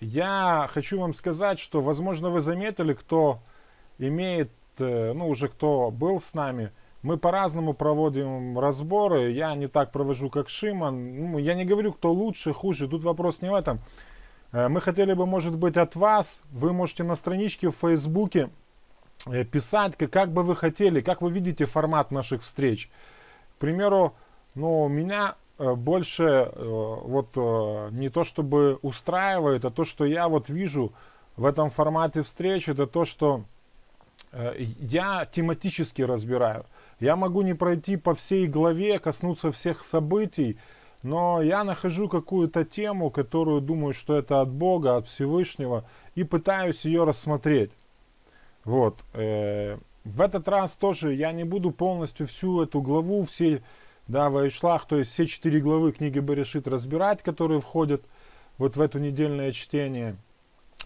я хочу вам сказать, что, возможно, вы заметили, кто имеет, э, ну, уже кто был с нами, мы по-разному проводим разборы. Я не так провожу, как Шиман. Ну, я не говорю, кто лучше, хуже. Тут вопрос не в этом. Э, мы хотели бы, может быть, от вас. Вы можете на страничке в Фейсбуке э, писать, как, бы вы хотели, как вы видите формат наших встреч. К примеру, ну, меня больше вот не то чтобы устраивает, а то, что я вот вижу в этом формате встреч, это то, что я тематически разбираю. Я могу не пройти по всей главе, коснуться всех событий, но я нахожу какую-то тему, которую думаю, что это от Бога, от Всевышнего, и пытаюсь ее рассмотреть. Вот. Э, в этот раз тоже я не буду полностью всю эту главу, все, да, Вайшлах, то есть все четыре главы книги Берешит разбирать, которые входят вот в это недельное чтение.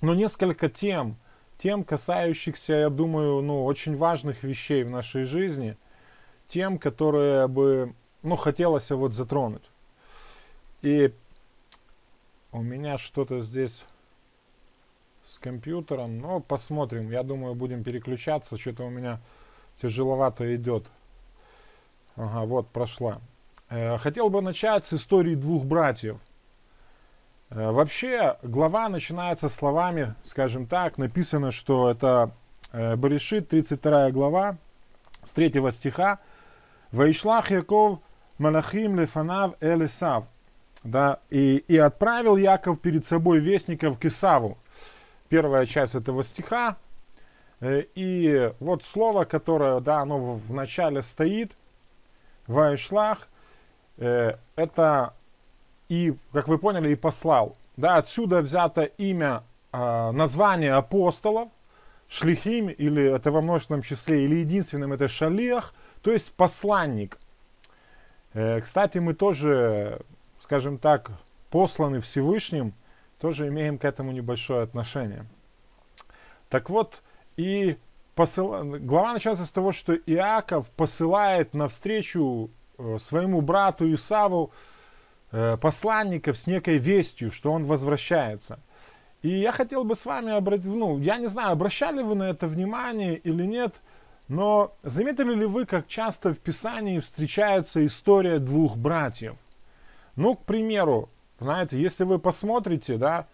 Но несколько тем, тем, касающихся, я думаю, ну, очень важных вещей в нашей жизни – тем, которые бы, ну, хотелось вот затронуть. И у меня что-то здесь с компьютером, но посмотрим. Я думаю, будем переключаться. Что-то у меня тяжеловато идет. Ага, вот, прошла. Э, хотел бы начать с истории двух братьев. Э, вообще, глава начинается словами, скажем так, написано, что это э, Баришит, 32 глава, с 3 стиха. Вайшлах Яков Малахим Лефанав Элисав. Да, и, и отправил Яков перед собой вестников к Исаву. Первая часть этого стиха. И вот слово, которое, да, оно в начале стоит, Вайшлах, э, это и, как вы поняли, и послал. Да, отсюда взято имя, а, название апостолов, шлихим, или это во множественном числе, или единственным это шалиах, то есть посланник. Э, кстати, мы тоже, скажем так, посланы Всевышним, тоже имеем к этому небольшое отношение. Так вот, и посыл... глава начинается с того, что Иаков посылает навстречу э, своему брату Исаву э, посланников с некой вестью, что он возвращается. И я хотел бы с вами обратить, ну, я не знаю, обращали вы на это внимание или нет – но заметили ли вы, как часто в Писании встречается история двух братьев? Ну, к примеру, знаете, если вы посмотрите, да,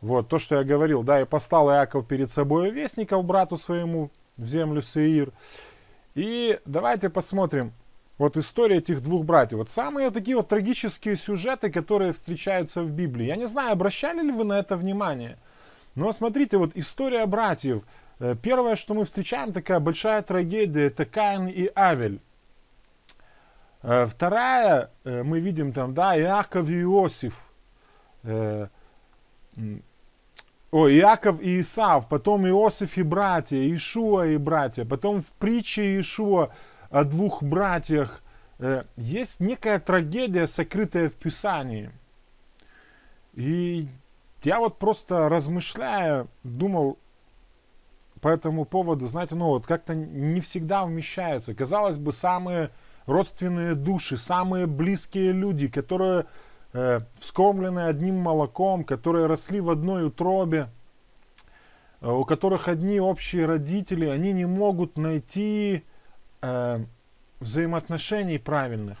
вот то, что я говорил, да, и послал Иаков перед собой вестников брату своему в землю Сеир. И давайте посмотрим, вот история этих двух братьев. Вот самые такие вот трагические сюжеты, которые встречаются в Библии. Я не знаю, обращали ли вы на это внимание, но смотрите, вот история братьев – Э, первое, что мы встречаем, такая большая трагедия, это Каин и Авель. Э, вторая, э, мы видим там, да, Иаков и Иосиф. О, Иаков и Исав, потом Иосиф и братья, Ишуа и братья, потом в притче Ишуа о двух братьях есть некая трагедия, сокрытая в Писании. И я вот просто размышляя, думал, по этому поводу, знаете, ну вот как-то не всегда вмещается. Казалось бы, самые родственные души, самые близкие люди, которые э, вскормлены одним молоком, которые росли в одной утробе, э, у которых одни общие родители, они не могут найти э, взаимоотношений правильных.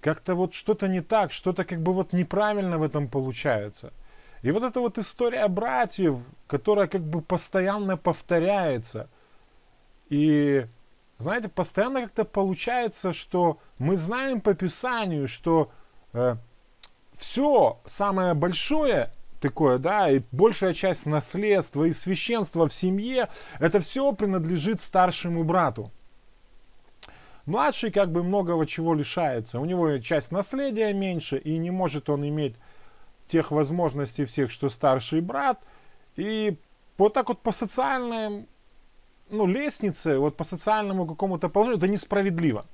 Как-то вот что-то не так, что-то как бы вот неправильно в этом получается. И вот эта вот история братьев, которая как бы постоянно повторяется. И, знаете, постоянно как-то получается, что мы знаем по Писанию, что э, все самое большое такое, да, и большая часть наследства и священства в семье, это все принадлежит старшему брату. Младший как бы многого чего лишается. У него часть наследия меньше, и не может он иметь тех возможностей всех, что старший брат. И вот так вот по социальной ну, лестнице, вот по социальному какому-то положению, это несправедливо.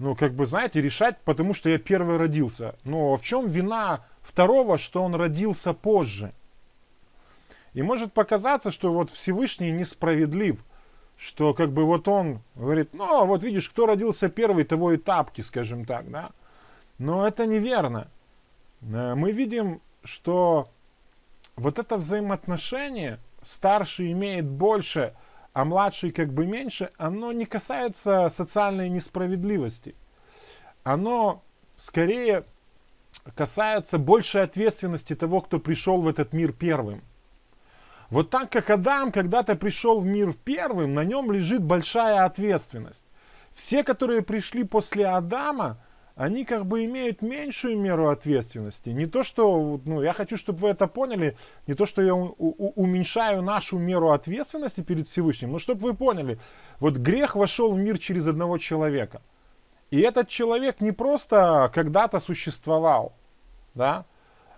Ну, как бы, знаете, решать, потому что я первый родился. Но в чем вина второго, что он родился позже? И может показаться, что вот Всевышний несправедлив, что как бы вот он говорит, ну, вот видишь, кто родился первый, того и тапки, скажем так, да. Но это неверно. Э, мы видим, что вот это взаимоотношение, старший имеет больше, а младший как бы меньше, оно не касается социальной несправедливости. Оно скорее касается большей ответственности того, кто пришел в этот мир первым. Вот так как Адам когда-то пришел в мир первым, на нем лежит большая ответственность. Все, которые пришли после Адама, они как бы имеют меньшую меру ответственности. Не то, что, ну, я хочу, чтобы вы это поняли, не то, что я у, у, уменьшаю нашу меру ответственности перед Всевышним, но чтобы вы поняли, вот грех вошел в мир через одного человека. И этот человек не просто когда-то существовал, да,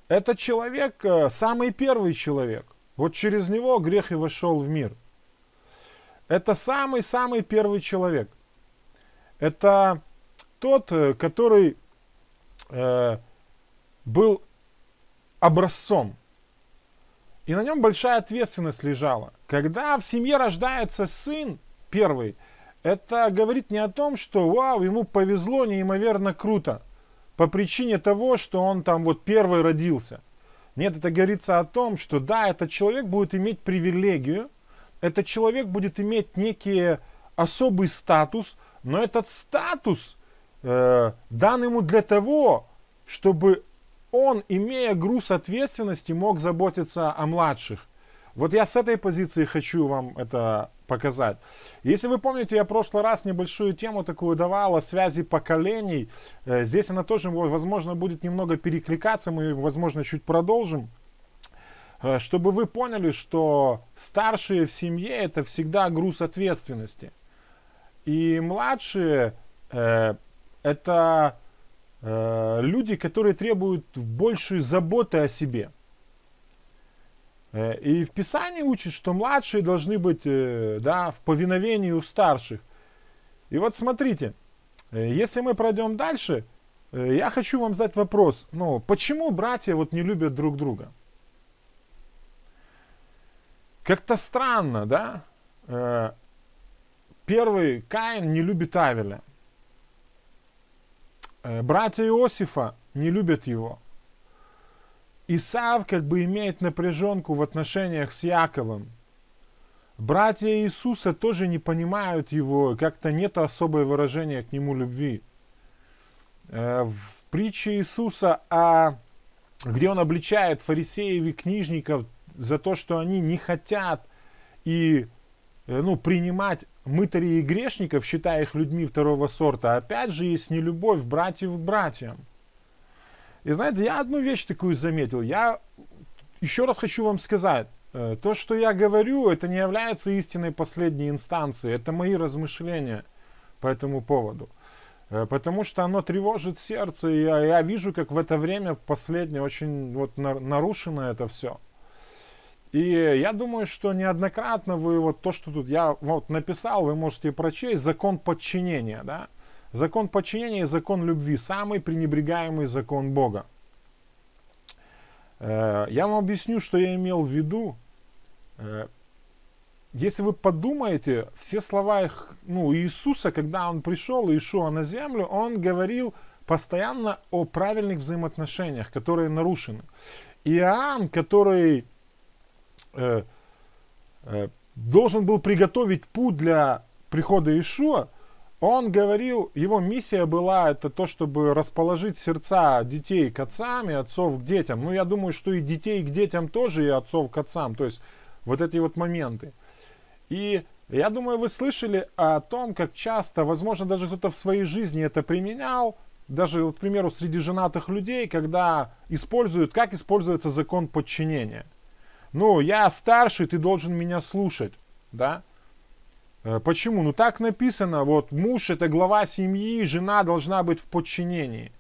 этот человек э, самый первый человек. Вот через него грех и вошел в мир. Это самый-самый первый человек. Это тот, э, который э, был образцом. И на нем большая ответственность лежала. Когда в семье рождается сын первый, это говорит не о том, что вау, ему повезло неимоверно круто, по причине того, что он там вот первый родился. Нет, это говорится о том, что да, этот человек будет иметь привилегию, этот человек будет иметь некий особый статус, но этот статус э, дан ему для того, чтобы он, имея груз ответственности, мог заботиться о младших. Вот я с этой позиции хочу вам это показать. Если вы помните, я в прошлый раз небольшую тему такую давал о связи поколений. Э, здесь она тоже, возможно, будет немного перекликаться, мы, возможно, чуть продолжим. Э, чтобы вы поняли, что старшие в семье это всегда груз ответственности. И младшие э, это э, люди, которые требуют большей заботы о себе. Э, и в Писании учит, что младшие должны быть э, да, в повиновении у старших. И вот смотрите, э, если мы пройдем дальше, я хочу вам задать вопрос. Ну, почему братья вот не любят друг друга? Как-то странно, да? Первый Каин не любит Авеля. Братья Иосифа не любят его. Исав как бы имеет напряженку в отношениях с Яковом. Братья Иисуса тоже не понимают его, как-то нет особое выражения к нему любви. Э, в притче Иисуса, о, где он обличает фарисеев и книжников за то, что они не хотят и э, ну, принимать мытарей и грешников, считая их людьми второго сорта, опять же есть нелюбовь братьев к братьям. И знаете, я одну вещь такую заметил. Я еще раз хочу вам сказать. Э, то, что я говорю, это не является истинной последней инстанцией. Это мои размышления по этому поводу. Э, потому что оно тревожит сердце, и я, я вижу, как в это время последнее очень вот нарушено это все. И я думаю, что неоднократно вы вот то, что тут я вот написал, вы можете прочесть закон подчинения, да. Закон подчинения и закон любви – самый пренебрегаемый закон Бога. Э, я вам объясню, что я имел в виду. Э, если вы подумаете, все слова их, ну, Иисуса, когда Он пришел, Иешуа на землю, Он говорил постоянно о правильных взаимоотношениях, которые нарушены. Иоанн, который э, э, должен был приготовить путь для прихода Иешуа, он говорил, его миссия была это то, чтобы расположить сердца детей к отцам и отцов к детям. Ну, я думаю, что и детей к детям тоже, и отцов к отцам. То есть вот эти вот моменты. И я думаю, вы слышали о том, как часто, возможно, даже кто-то в своей жизни это применял, даже, вот, к примеру, среди женатых людей, когда используют, как используется закон подчинения. Ну, я старший, ты должен меня слушать, да? Э, почему? Ну так написано, вот муж это глава семьи, жена должна быть в подчинении.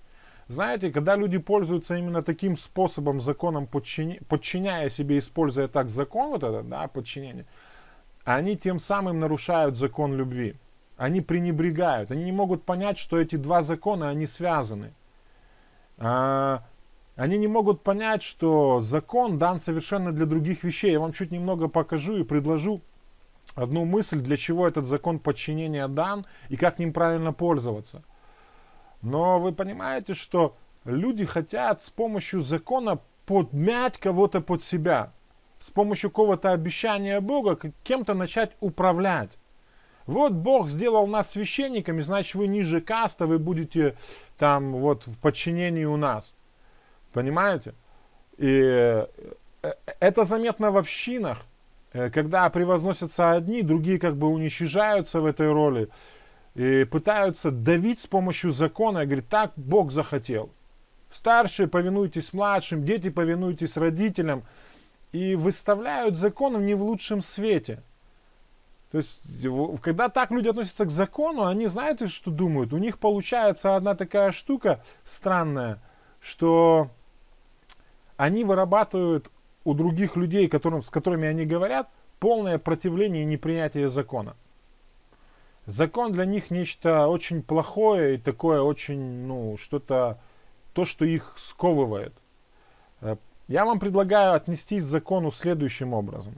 Знаете, когда люди пользуются именно таким способом, законом, подчиня, подчиняя себе, используя так закон, вот этот, да, подчинение, они тем самым нарушают закон любви. Они пренебрегают, они не могут понять, что эти два закона, они связаны. А, они не могут понять, что закон дан совершенно для других вещей. Я вам чуть немного покажу и предложу одну мысль, для чего этот закон подчинения дан и как ним правильно пользоваться. Но вы понимаете, что люди хотят с помощью закона подмять кого-то под себя. С помощью какого-то обещания Бога кем-то начать управлять. Вот Бог сделал нас священниками, значит вы ниже каста, вы будете там вот в подчинении у нас. Понимаете? И э, это заметно в общинах, э, когда превозносятся одни, другие как бы уничижаются в этой роли и пытаются давить с помощью закона и говорит, так Бог захотел. Старшие повинуйтесь младшим, дети повинуйтесь родителям. И выставляют закон не в лучшем свете. То есть, когда так люди относятся к закону, они знаете, что думают? У них получается одна такая штука странная, что они вырабатывают у других людей, которым, с которыми они говорят, полное противление и непринятие закона. Закон для них нечто очень плохое и такое очень, ну, что-то то, что их сковывает. Э, я вам предлагаю отнестись к закону следующим образом.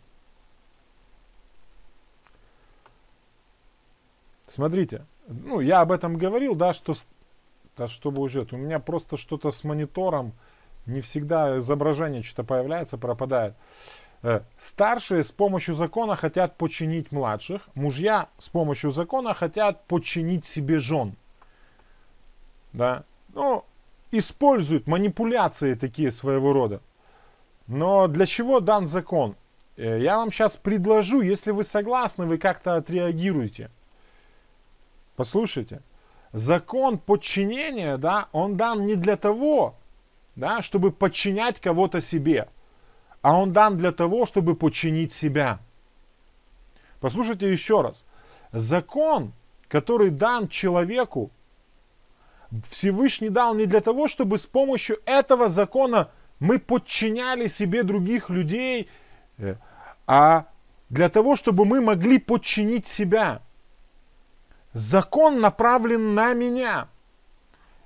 Смотрите, ну, я об этом говорил, да, что, да, чтобы уже, у меня просто что-то с монитором, не всегда изображение что-то появляется, пропадает. Э, старшие с помощью закона хотят подчинить младших, мужья с помощью закона хотят подчинить себе жен. Да, ну, используют манипуляции такие своего рода. Но для чего дан закон? Э, я вам сейчас предложу, если вы согласны, вы как-то отреагируете. Послушайте. Закон подчинения, да, он дан не для того, да, чтобы подчинять кого-то себе, а он дан для того, чтобы подчинить себя. Послушайте еще раз. Закон, который дан человеку, Всевышний дал не для того, чтобы с помощью этого закона мы подчиняли себе других людей, э, а для того, чтобы мы могли подчинить себя. Закон направлен на меня.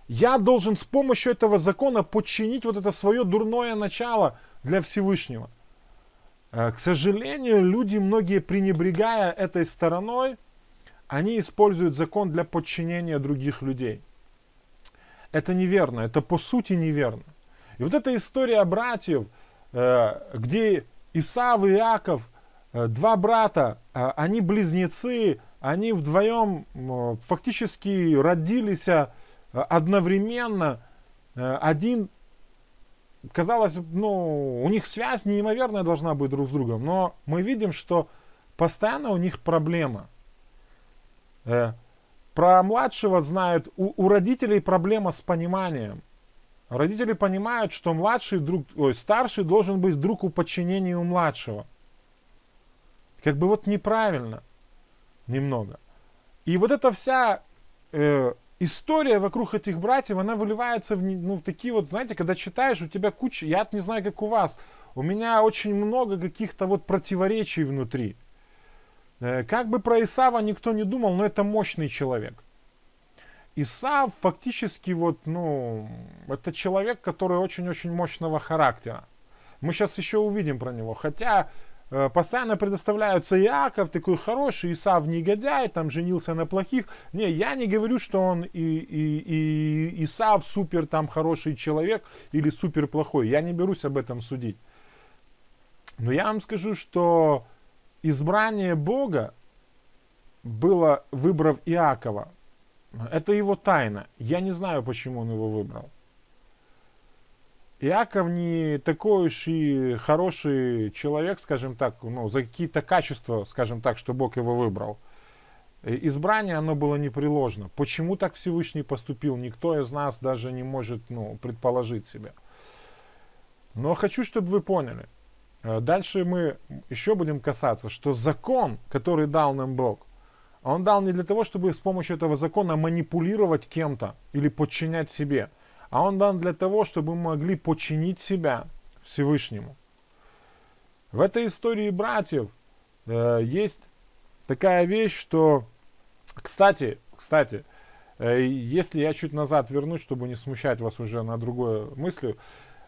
Я должен с помощью этого закона подчинить вот это свое дурное начало для Всевышнего. Э, к сожалению, люди, многие пренебрегая этой стороной, они используют закон для подчинения других людей это неверно, это по сути неверно. И вот эта история братьев, э, где Исав и Иаков, э, два брата, они близнецы, они вдвоем фактически родились одновременно. Один, казалось, ну, у них связь неимоверная должна быть друг с другом, но мы видим, что постоянно у них проблема. Про младшего знают, у, у родителей проблема с пониманием. Родители понимают, что младший друг, ой, старший должен быть друг у подчинения у младшего. Как бы вот неправильно немного. И вот эта вся э, история вокруг этих братьев, она выливается в, ну, такие вот, знаете, когда читаешь, у тебя куча, я не знаю, как у вас, у меня очень много каких-то вот противоречий внутри. Э, как бы про Исава никто не думал, но это мощный человек. Исав фактически вот, ну, это человек, который очень-очень мощного характера. Мы сейчас еще увидим про него. Хотя постоянно предоставляются Иаков, такой хороший, Исав негодяй, там женился на плохих. Не, я не говорю, что он и, и, и Исав супер там хороший человек или супер плохой. Я не берусь об этом судить. Но я вам скажу, что избрание Бога было, выбрав Иакова. Это его тайна. Я не знаю, почему он его выбрал. Иаков не такой уж и хороший человек, скажем так, ну, за какие-то качества, скажем так, что Бог его выбрал. Избрание, оно было непреложно. Почему так Всевышний поступил, никто из нас даже не может ну, предположить себе. Но хочу, чтобы вы поняли – Э, дальше мы еще будем касаться, что закон, который дал нам Бог, он дал не для того, чтобы с помощью этого закона манипулировать кем-то или подчинять себе, а он дан для того, чтобы мы могли подчинить себя Всевышнему. В этой истории братьев э, есть такая вещь, что, кстати, кстати, э, если я чуть назад вернусь, чтобы не смущать вас уже на другую мысль,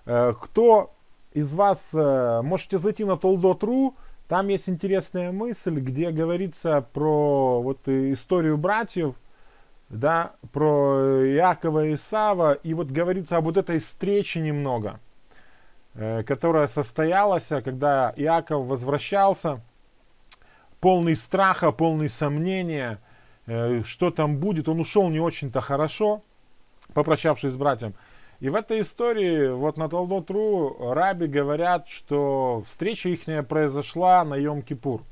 э, кто из вас э, можете зайти на Толдот.ру, там есть интересная мысль, где говорится про вот историю братьев, да, про Иакова и Исава, и вот говорится об вот этой встрече немного. э, которая состоялась, когда Иаков возвращался, полный страха, полный сомнения, э, что там будет. Он ушел не очень-то хорошо, попрощавшись с братьям. И в этой истории, вот на Талдотру, раби говорят, что встреча их произошла на Йом-Кипур.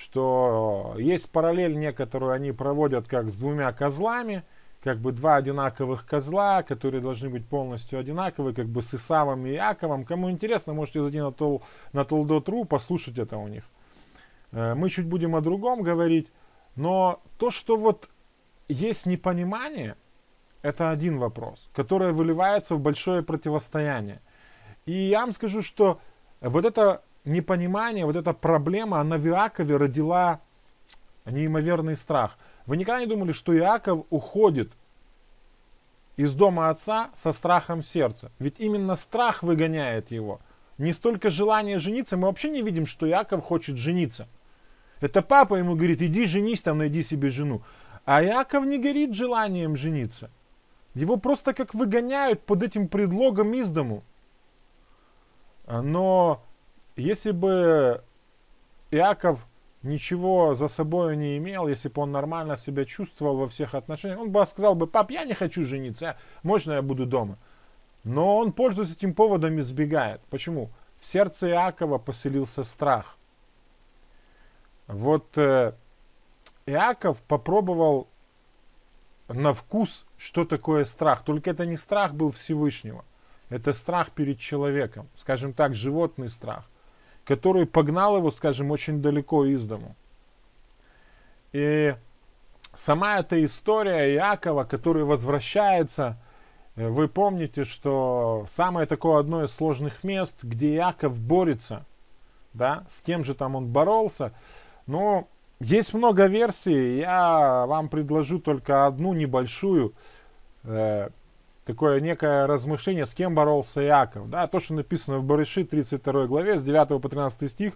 Что есть параллель некоторую они проводят как с двумя козлами, как бы два одинаковых козла, которые должны быть полностью одинаковые, как бы с Исавом и Яковом. Кому интересно, можете зайти на, тол, на Толдотру, послушать это у них. Э, мы чуть будем о другом говорить, но то, что вот есть непонимание – это один вопрос, который выливается в большое противостояние. И я вам скажу, что вот это непонимание, вот эта проблема, она в Иакове родила неимоверный страх. Вы никогда не думали, что Иаков уходит из дома отца со страхом сердца? Ведь именно страх выгоняет его. Не столько желание жениться, мы вообще не видим, что Иаков хочет жениться. Это папа ему говорит, иди женись там, найди себе жену. А Иаков не горит желанием жениться. Его просто как выгоняют под этим предлогом из дому. Но если бы Иаков ничего за собой не имел, если бы он нормально себя чувствовал во всех отношениях, он бы сказал бы, пап, я не хочу жениться, можно я буду дома? Но он, пользуясь этим поводом, избегает. Почему? В сердце Иакова поселился страх. Вот э, Иаков попробовал на вкус, что такое страх. Только это не страх был Всевышнего. Это страх перед человеком. Скажем так, животный страх. Который погнал его, скажем, очень далеко из дому. И сама эта история Иакова, который возвращается, э, вы помните, что самое такое одно из сложных мест, где Иаков борется, да, с кем же там он боролся, но есть много версий, я вам предложу только одну небольшую, э, такое некое размышление, с кем боролся Иаков. Да, то, что написано в Барыши 32 главе, с 9 по 13 стих.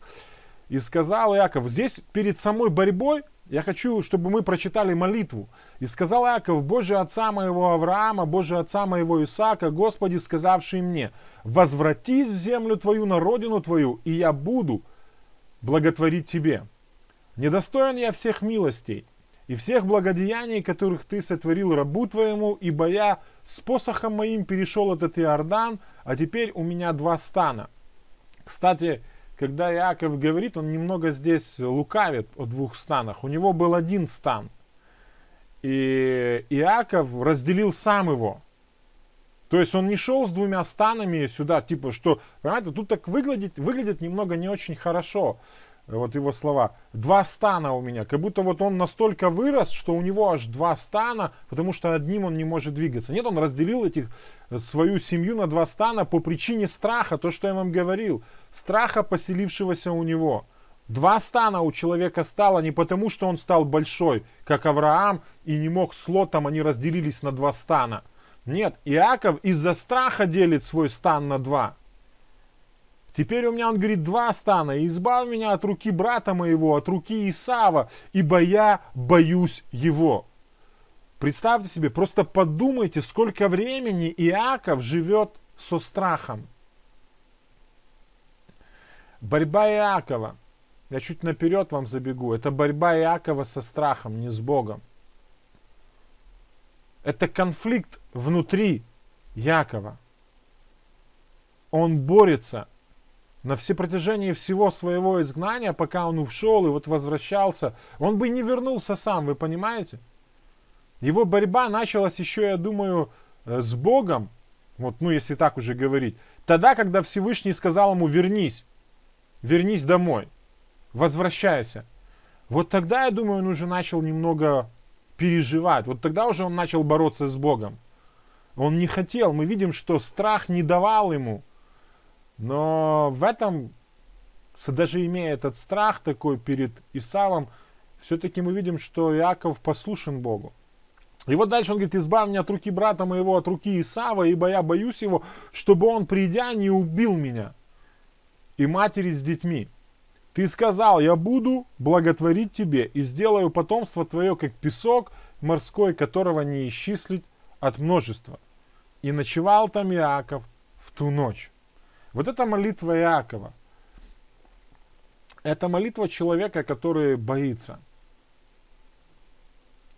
И сказал Иаков, здесь перед самой борьбой я хочу, чтобы мы прочитали молитву. И сказал Иаков, Боже отца моего Авраама, Боже отца моего Исаака, Господи, сказавший мне, возвратись в землю твою, на родину твою, и я буду благотворить тебе. Недостоин я всех милостей и всех благодеяний, которых ты сотворил рабу твоему, ибо я с посохом моим перешел этот Иордан, а теперь у меня два стана. Кстати, когда Иаков говорит, он немного здесь лукавит о двух станах. У него был один стан. И Иаков разделил сам его. То есть он не шел с двумя станами сюда, типа, что, понимаете, тут так выглядит, выглядит немного не очень хорошо вот его слова, два стана у меня, как будто вот он настолько вырос, что у него аж два стана, потому что одним он не может двигаться. Нет, он разделил этих, э, свою семью на два стана по причине страха, то, что я вам говорил, страха, поселившегося у него. Два стана у человека стало не потому, что он стал большой, как Авраам, и не мог с Лотом, они разделились на два стана. Нет, Иаков из-за страха делит свой стан на два. Теперь у меня, он говорит, два стана. Избавь меня от руки брата моего, от руки Исава, ибо я боюсь его. Представьте себе, просто подумайте, сколько времени Иаков живет со страхом. Борьба Иакова, я чуть наперед вам забегу, это борьба Иакова со страхом, не с Богом. Это конфликт внутри Якова. Он борется на все протяжении всего своего изгнания, пока он ушел и вот возвращался, он бы не вернулся сам, вы понимаете? Его борьба началась еще, я думаю, э, с Богом, вот, ну, если так уже говорить, тогда, когда Всевышний сказал ему, вернись, вернись домой, возвращайся. Вот тогда, я думаю, он уже начал немного переживать, вот тогда уже он начал бороться с Богом. Он не хотел, мы видим, что страх не давал ему но в этом, даже имея этот страх такой перед Исавом, все-таки мы видим, что Иаков послушен Богу. И вот дальше он говорит, избавь меня от руки брата моего, от руки Исава, ибо я боюсь его, чтобы он, придя, не убил меня и матери с детьми. Ты сказал, я буду благотворить тебе и сделаю потомство твое, как песок морской, которого не исчислить от множества. И ночевал там Иаков в ту ночь. Вот это молитва Иакова. Это молитва человека, который боится.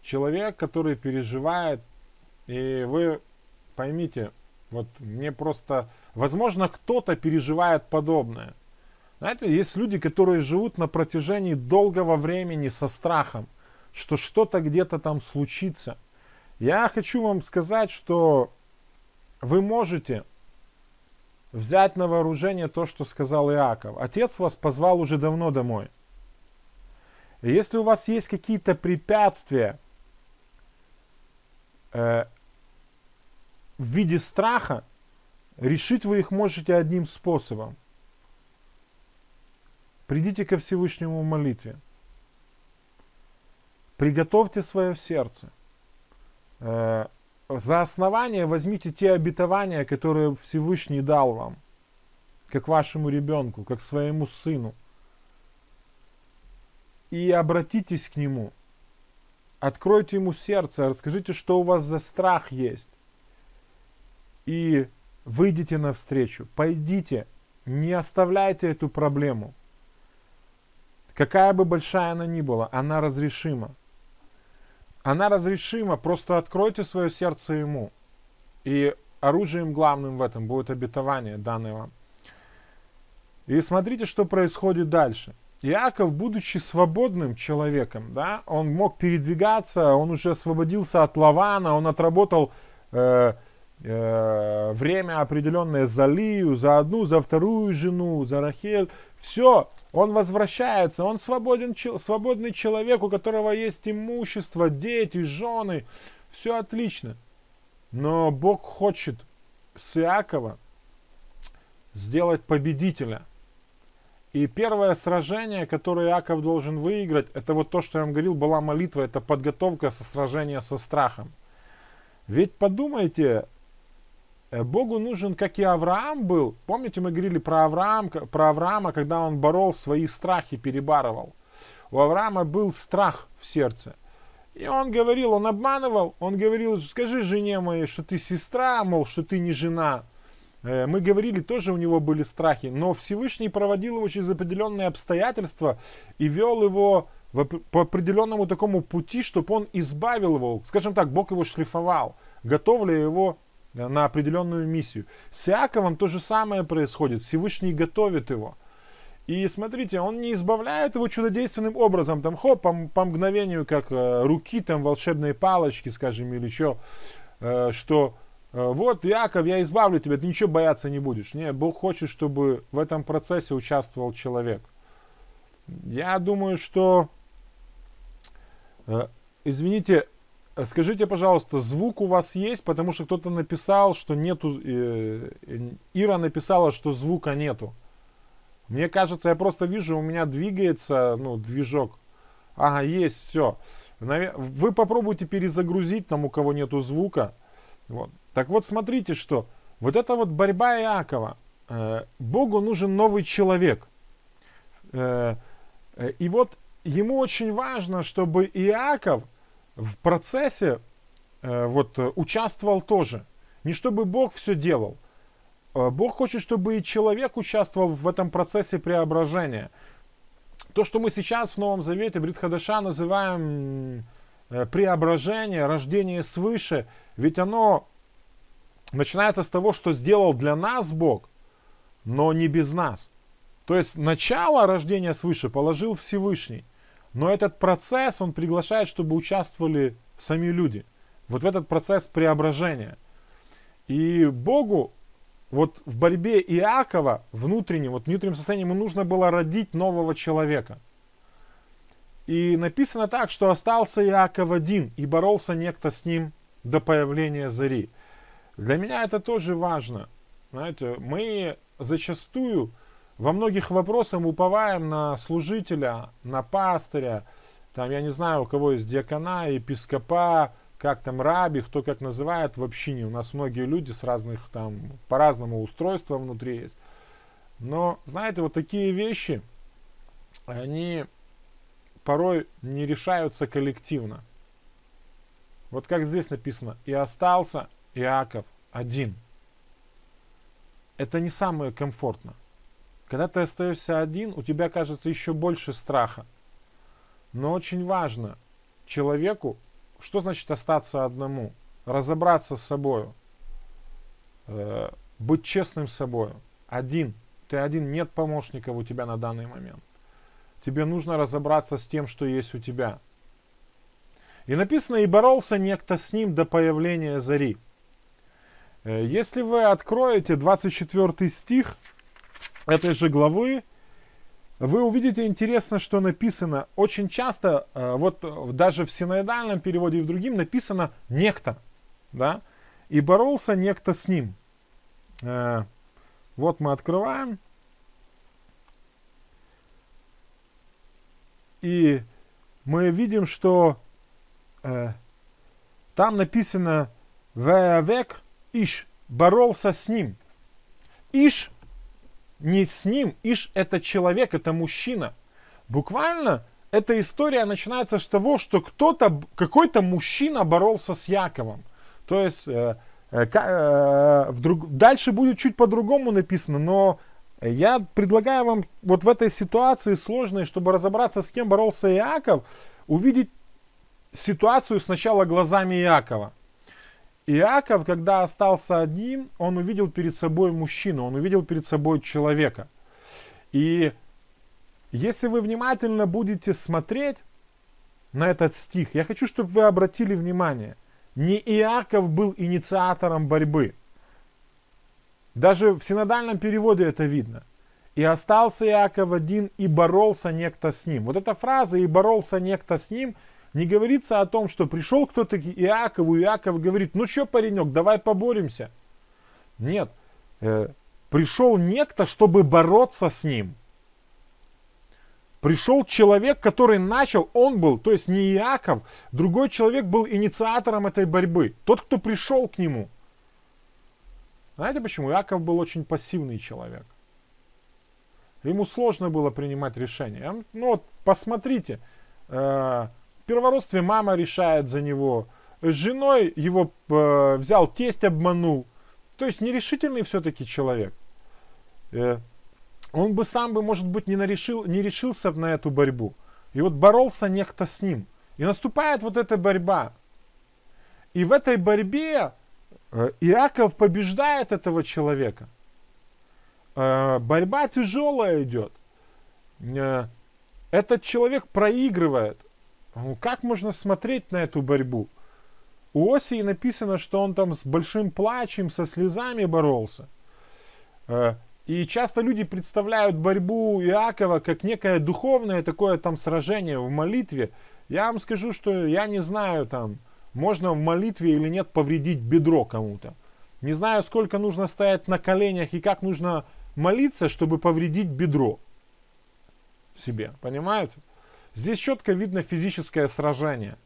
Человек, который переживает. И вы поймите, вот мне просто... Возможно, кто-то переживает подобное. Знаете, есть люди, которые живут на протяжении долгого времени со страхом, что что-то где-то там случится. Я хочу вам сказать, что вы можете взять на вооружение то, что сказал Иаков. Отец вас позвал уже давно домой. И если у вас есть какие-то препятствия э, в виде страха, решить вы их можете одним способом. Придите ко Всевышнему в молитве. Приготовьте свое сердце. Э, за основание возьмите те обетования, которые Всевышний дал вам, как вашему ребенку, как своему сыну. И обратитесь к нему. Откройте ему сердце, расскажите, что у вас за страх есть. И выйдите навстречу, пойдите, не оставляйте эту проблему. Какая бы большая она ни была, она разрешима. Она разрешима, просто откройте свое сердце ему. И оружием главным в этом будет обетование, данное вам. И смотрите, что происходит дальше. Иаков, будучи свободным человеком, да, он мог передвигаться, он уже освободился от Лавана, он отработал э, э, время определенное за Лию, за одну, за вторую жену, за Рахель. Все, он возвращается, он свободен, свободный человек, у которого есть имущество, дети, жены. Все отлично. Но Бог хочет с Иакова сделать победителя. И первое сражение, которое Иаков должен выиграть, это вот то, что я вам говорил, была молитва, это подготовка со сражения со страхом. Ведь подумайте, Богу нужен, как и Авраам был. Помните, мы говорили про, Авраам, про Авраама, когда он борол свои страхи, перебарывал. У Авраама был страх в сердце. И он говорил, он обманывал, он говорил, скажи жене моей, что ты сестра, мол, что ты не жена. Э, мы говорили, тоже у него были страхи, но Всевышний проводил его через определенные обстоятельства и вел его по определенному такому пути, чтобы он избавил его, скажем так, Бог его шлифовал, готовля его на определенную миссию. С Иаковом то же самое происходит. Всевышний готовит его. И смотрите, он не избавляет его чудодейственным образом, там хоп, по, по мгновению, как э, руки, там волшебные палочки, скажем, или что, э, что э, вот, Яков, я избавлю тебя, ты ничего бояться не будешь. Не, Бог хочет, чтобы в этом процессе участвовал человек. Я думаю, что, э, извините, Скажите, пожалуйста, звук у вас есть, потому что кто-то написал, что нету, э, Ира написала, что звука нету. Мне кажется, я просто вижу, у меня двигается, ну, движок. Ага, есть, все. Вы попробуйте перезагрузить там, у кого нету звука. Вот. Так вот, смотрите, что вот эта вот борьба Иакова. Э, Богу нужен новый человек. Э, э, и вот ему очень важно, чтобы Иаков в процессе э, вот, участвовал тоже. Не чтобы Бог все делал. Э, Бог хочет, чтобы и человек участвовал в этом процессе преображения. То, что мы сейчас в Новом Завете, Бритхадаша, называем э, преображение, рождение свыше, ведь оно начинается с того, что сделал для нас Бог, но не без нас. То есть начало рождения свыше положил Всевышний. Но этот процесс он приглашает, чтобы участвовали сами люди. Вот в этот процесс преображения. И Богу вот в борьбе Иакова внутреннем, вот внутреннем состоянии ему нужно было родить нового человека. И написано так, что остался Иаков один, и боролся некто с ним до появления зари. Для меня это тоже важно. Знаете, мы зачастую во многих вопросах уповаем на служителя, на пастыря, там, я не знаю, у кого есть диакона, епископа, как там раби, кто как называет в общине. У нас многие люди с разных там, по-разному устройства внутри есть. Но, знаете, вот такие вещи, они порой не решаются коллективно. Вот как здесь написано, и остался Иаков один. это не самое комфортно. Когда ты остаешься один, у тебя кажется еще больше страха. Но очень важно человеку, что значит остаться одному, разобраться с собой, э, быть честным с собой. Один, ты один, нет помощников у тебя на данный момент. Тебе нужно разобраться с тем, что есть у тебя. И написано, и боролся некто с ним до появления зари. Э, если вы откроете 24 стих этой же главы, вы увидите интересно, что написано. Очень часто, э, вот даже в синоидальном переводе и в другим написано «некто». Да? И боролся некто с ним. Э, вот мы открываем. И мы видим, что там написано «Веавек Иш боролся с ним. Иш не с ним, Иш это человек, это мужчина. Буквально эта история начинается с того, что кто-то, какой-то мужчина боролся с Яковом. То есть э, э, э, вдруг, дальше будет чуть по-другому написано, но я предлагаю вам вот в этой ситуации сложной, чтобы разобраться, с кем боролся Иаков, увидеть ситуацию сначала глазами Иакова. Иаков, когда остался один, он увидел перед собой мужчину, он увидел перед собой человека. И если вы внимательно будете смотреть на этот стих, я хочу, чтобы вы обратили внимание, не Иаков был инициатором борьбы. Даже в синодальном переводе это видно. И остался Иаков один, и боролся некто с ним. Вот эта фраза «и боролся некто с ним» Не говорится о том, что пришел кто-то к Иакову, Иаков говорит, ну что, паренек, давай поборемся. Нет, э, пришел некто, чтобы бороться с ним. Пришел человек, который начал, он был, то есть не Иаков, другой человек был инициатором этой борьбы. Тот, кто пришел к нему. Знаете почему? Иаков был очень пассивный человек. Ему сложно было принимать решения. Ну вот, посмотрите, э, в первородстве мама решает за него. С женой его э, взял тесть, обманул. То есть нерешительный все-таки человек. Э, он бы сам бы, может быть, не, нарешил, не решился на эту борьбу. И вот боролся некто с ним. И наступает вот эта борьба. И в этой борьбе э, Иаков побеждает этого человека. Э, борьба тяжелая идет. Э, этот человек проигрывает. Как можно смотреть на эту борьбу? У Осии написано, что он там с большим плачем, со слезами боролся. Э, и часто люди представляют борьбу Иакова как некое духовное такое там сражение в молитве. Я вам скажу, что я не знаю там, можно в молитве или нет повредить бедро кому-то. Не знаю, сколько нужно стоять на коленях и как нужно молиться, чтобы повредить бедро себе. Понимаете? Здесь четко видно физическое сражение.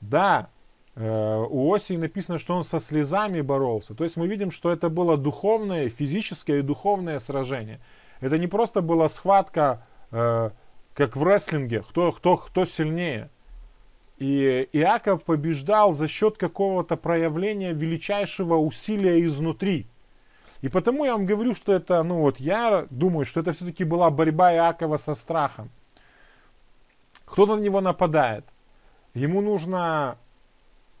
Да, э, у Осии написано, что он со слезами боролся. То есть мы видим, что это было духовное, физическое и духовное сражение. Это не просто была схватка, э, как в рестлинге, кто, кто, кто сильнее. И Иаков побеждал за счет какого-то проявления величайшего усилия изнутри. И потому я вам говорю, что это, ну вот, я думаю, что это все-таки была борьба Иакова со страхом. Кто-то на него нападает. Ему нужно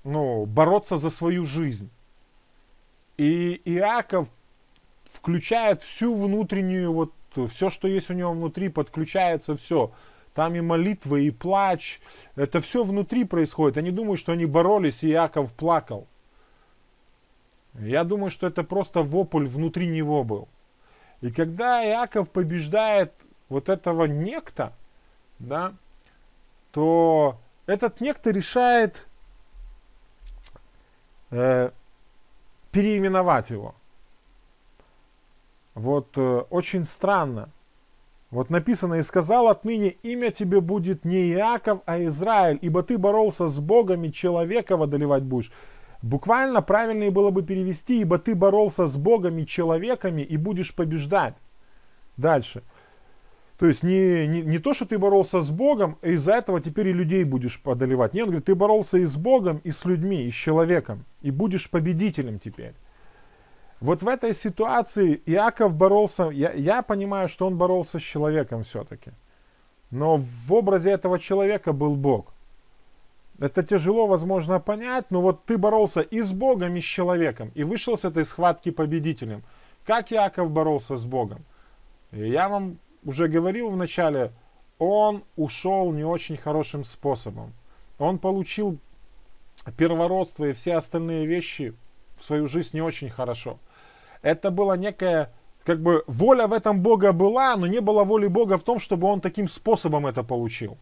ну, бороться за свою жизнь. И Иаков включает всю внутреннюю, вот все, что есть у него внутри, подключается все. Там и молитва, и плач. Это все внутри происходит. Они думают, что они боролись, и Иаков плакал. Я думаю, что это просто вопль внутри него был. И когда Иаков побеждает вот этого некто, да, то этот некто решает э, переименовать его. Вот э, очень странно. Вот написано, и сказал отныне, имя тебе будет не Иаков, а Израиль, ибо ты боролся с Богом и человека одолевать будешь. Буквально правильнее было бы перевести, ибо ты боролся с Богом и человеками и будешь побеждать. Дальше. То есть не, не, не то, что ты боролся с Богом, и из-за этого теперь и людей будешь одолевать. Нет, он говорит, ты боролся и с Богом, и с людьми, и с человеком, и будешь победителем теперь. вот в этой ситуации Иаков боролся, я, я понимаю, что он боролся с человеком все-таки. Но в образе этого человека был Бог. Это тяжело, возможно, понять, но вот ты боролся и с Богом, и с человеком, и вышел с этой схватки победителем. Как Иаков боролся с Богом? Я вам уже говорил в начале, он ушел не очень хорошим способом. Он получил первородство и все остальные вещи в свою жизнь не очень хорошо это была некая, как бы, воля в этом Бога была, но не было воли Бога в том, чтобы он таким способом это получил.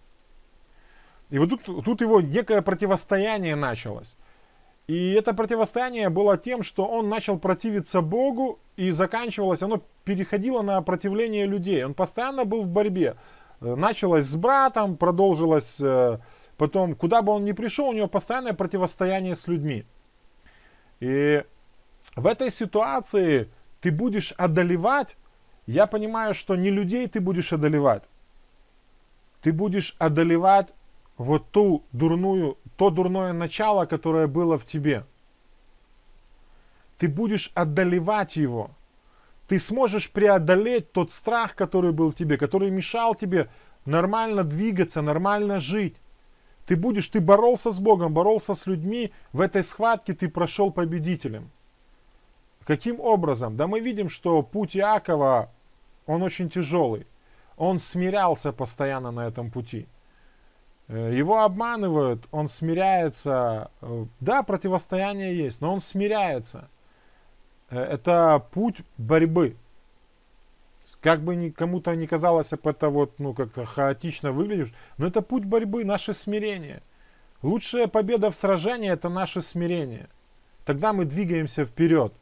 И вот тут, тут его некое противостояние началось. И это противостояние было тем, что он начал противиться Богу, и заканчивалось, оно переходило на противление людей. Он постоянно был в борьбе. Началось с братом, продолжилось э, потом, куда бы он ни пришел, у него постоянное противостояние с людьми. И в этой ситуации ты будешь одолевать, я понимаю, что не людей ты будешь одолевать. Ты будешь одолевать вот ту дурную, то дурное начало, которое было в тебе. Ты будешь одолевать его. Ты сможешь преодолеть тот страх, который был в тебе, который мешал тебе нормально двигаться, нормально жить. Ты будешь, ты боролся с Богом, боролся с людьми, в этой схватке ты прошел победителем. Каким образом? Да мы видим, что путь Иакова, он очень тяжелый. Он смирялся постоянно на этом пути. Э, его обманывают, он смиряется. Э, да, противостояние есть, но он смиряется. Э, это путь борьбы. Как бы кому-то не казалось, это вот, ну, как-то хаотично выглядишь, но это путь борьбы, наше смирение. Лучшая победа в сражении – это наше смирение. Тогда мы двигаемся вперед.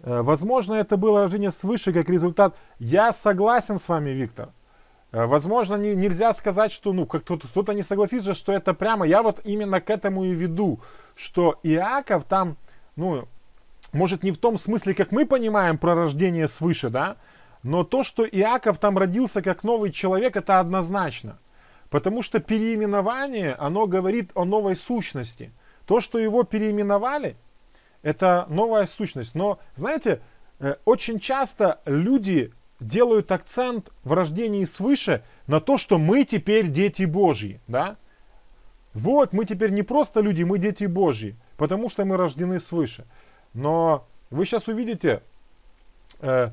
Возможно, это было рождение свыше как результат. Я согласен с вами, Виктор. Э, возможно, не, нельзя сказать, что ну, как кто-то, кто не согласится, что это прямо. Я вот именно к этому и веду, что Иаков там, ну, может не в том смысле, как мы понимаем про рождение свыше, да, но то, что Иаков там родился как новый человек, это однозначно. Потому что переименование, оно говорит о новой сущности. То, что его переименовали – это новая сущность. Но, знаете, э, очень часто люди делают акцент в рождении свыше на то, что мы теперь дети Божьи, да? Вот, мы теперь не просто люди, мы дети Божьи, потому что мы рождены свыше. Но вы сейчас увидите э,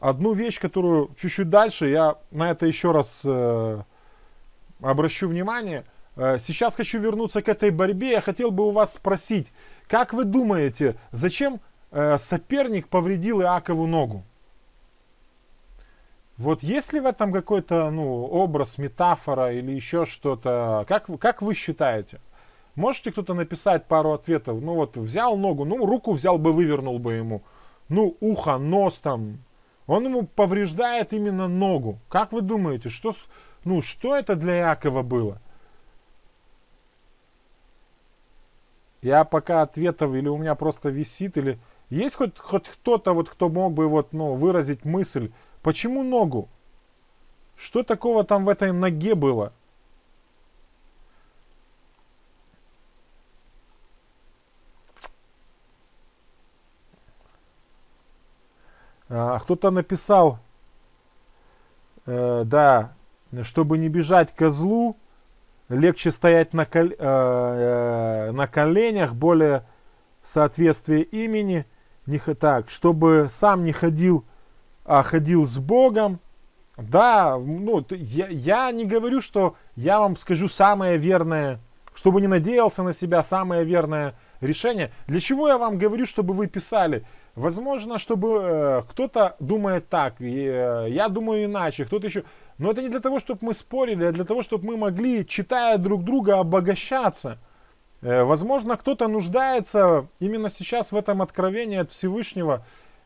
одну вещь, которую чуть-чуть дальше, я на это еще раз э, обращу внимание. Э, сейчас хочу вернуться к этой борьбе. Я хотел бы у вас спросить, как вы думаете, зачем э, соперник повредил Иакову ногу? Вот есть ли в этом какой-то ну, образ, метафора или еще что-то? Как, как вы считаете? Можете кто-то написать пару ответов? Ну вот взял ногу, ну руку взял бы, вывернул бы ему. Ну ухо, нос там. Он ему повреждает именно ногу. Как вы думаете, что, ну, что это для Иакова было? Я пока ответов или у меня просто висит, или есть хоть, хоть кто-то, вот, кто мог бы вот, ну, выразить мысль, почему ногу? Что такого там в этой ноге было? А, кто-то написал, э, да, чтобы не бежать козлу, легче стоять на, кол, э, э, на коленях, более соответствие имени. Не, так, чтобы сам не ходил, а ходил с Богом. Да, ну, я, я не говорю, что я вам скажу самое верное, чтобы не надеялся на себя, самое верное решение. Для чего я вам говорю, чтобы вы писали? Возможно, чтобы э, кто-то думает так, и, э, я думаю иначе, кто-то еще. Но это не для того, чтобы мы спорили, а для того, чтобы мы могли, читая друг друга, обогащаться. Э, возможно, кто-то нуждается именно сейчас в этом откровении от Всевышнего,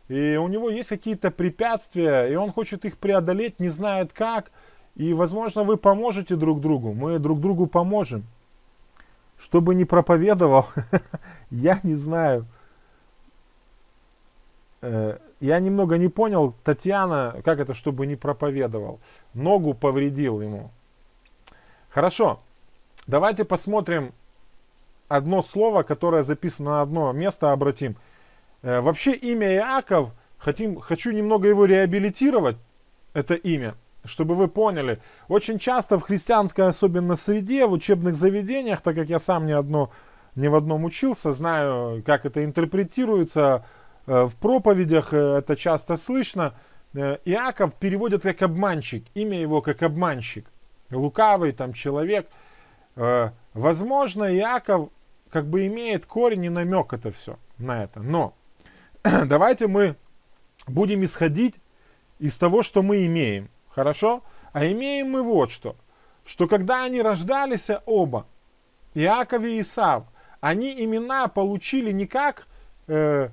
и у него есть какие-то препятствия, и он хочет их преодолеть, не знает как. И, возможно, вы поможете друг другу, мы друг другу поможем. Чтобы не проповедовал, я не знаю. Э, я немного не понял, Татьяна, как это, чтобы не проповедовал. Ногу повредил ему. Хорошо, давайте посмотрим одно слово, которое записано на одно место, обратим. Э, вообще имя Иаков, хотим, хочу немного его реабилитировать, это имя, чтобы вы поняли. Очень часто в христианской, особенно среде, в учебных заведениях, так как я сам ни, одно, ни в одном учился, знаю, как это интерпретируется, э, в проповедях э, это часто слышно, Иаков переводят как обманщик, имя его как обманщик, лукавый там человек. Возможно, Иаков как бы имеет корень и намек это все на это. Но давайте мы будем исходить из того, что мы имеем. Хорошо? А имеем мы вот что. Что когда они рождались оба, Иаков и Исав, они имена получили не как э,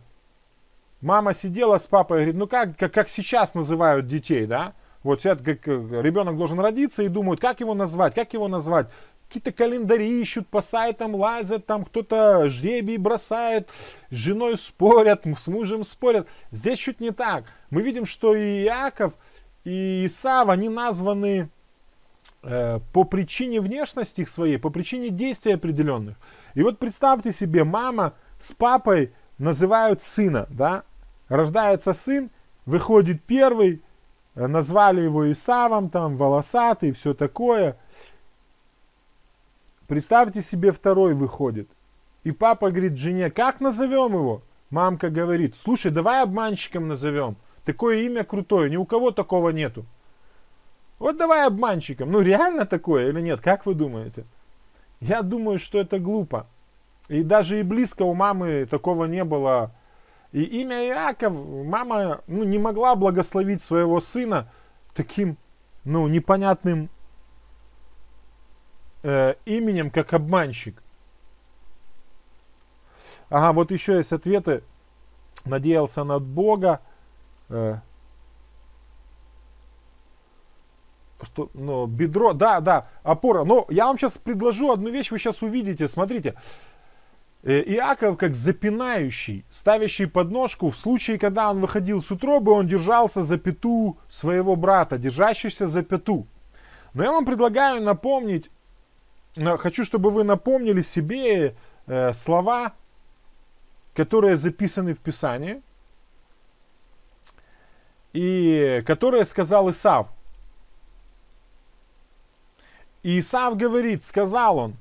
мама сидела с папой, говорит, ну как, как, как сейчас называют детей, да? Вот сидят, как э, ребенок должен родиться и думают, как его назвать, как его назвать какие-то календари ищут, по сайтам лазят, там кто-то жребий бросает, с женой спорят, с мужем спорят. Здесь чуть не так. Мы видим, что и Иаков, и Исав, они названы э, по причине внешности их своей, по причине действий определенных. И вот представьте себе, мама с папой называют сына, да, рождается сын, выходит первый, э, назвали его Исавом, там, волосатый, все такое – Представьте себе, второй выходит. И папа говорит жене, как назовем его? Мамка говорит, слушай, давай обманщиком назовем. Такое имя крутое, ни у кого такого нету. Вот давай обманщиком. Ну реально такое или нет? Как вы думаете? Я думаю, что это глупо. И даже и близко у мамы такого не было. И имя Иаков, мама ну, не могла благословить своего сына таким ну, непонятным э, именем как обманщик. Ага, вот еще есть ответы. Надеялся на Бога. Э, что, ну, бедро, да, да, опора. Но я вам сейчас предложу одну вещь, вы сейчас увидите, смотрите. Э, Иаков как запинающий, ставящий подножку, в случае, когда он выходил с утробы, он держался за пяту своего брата, держащийся за пяту. Но я вам предлагаю напомнить хочу, чтобы вы напомнили себе э, слова, которые записаны в Писании, и которые сказал Исав. И Исав говорит, сказал он,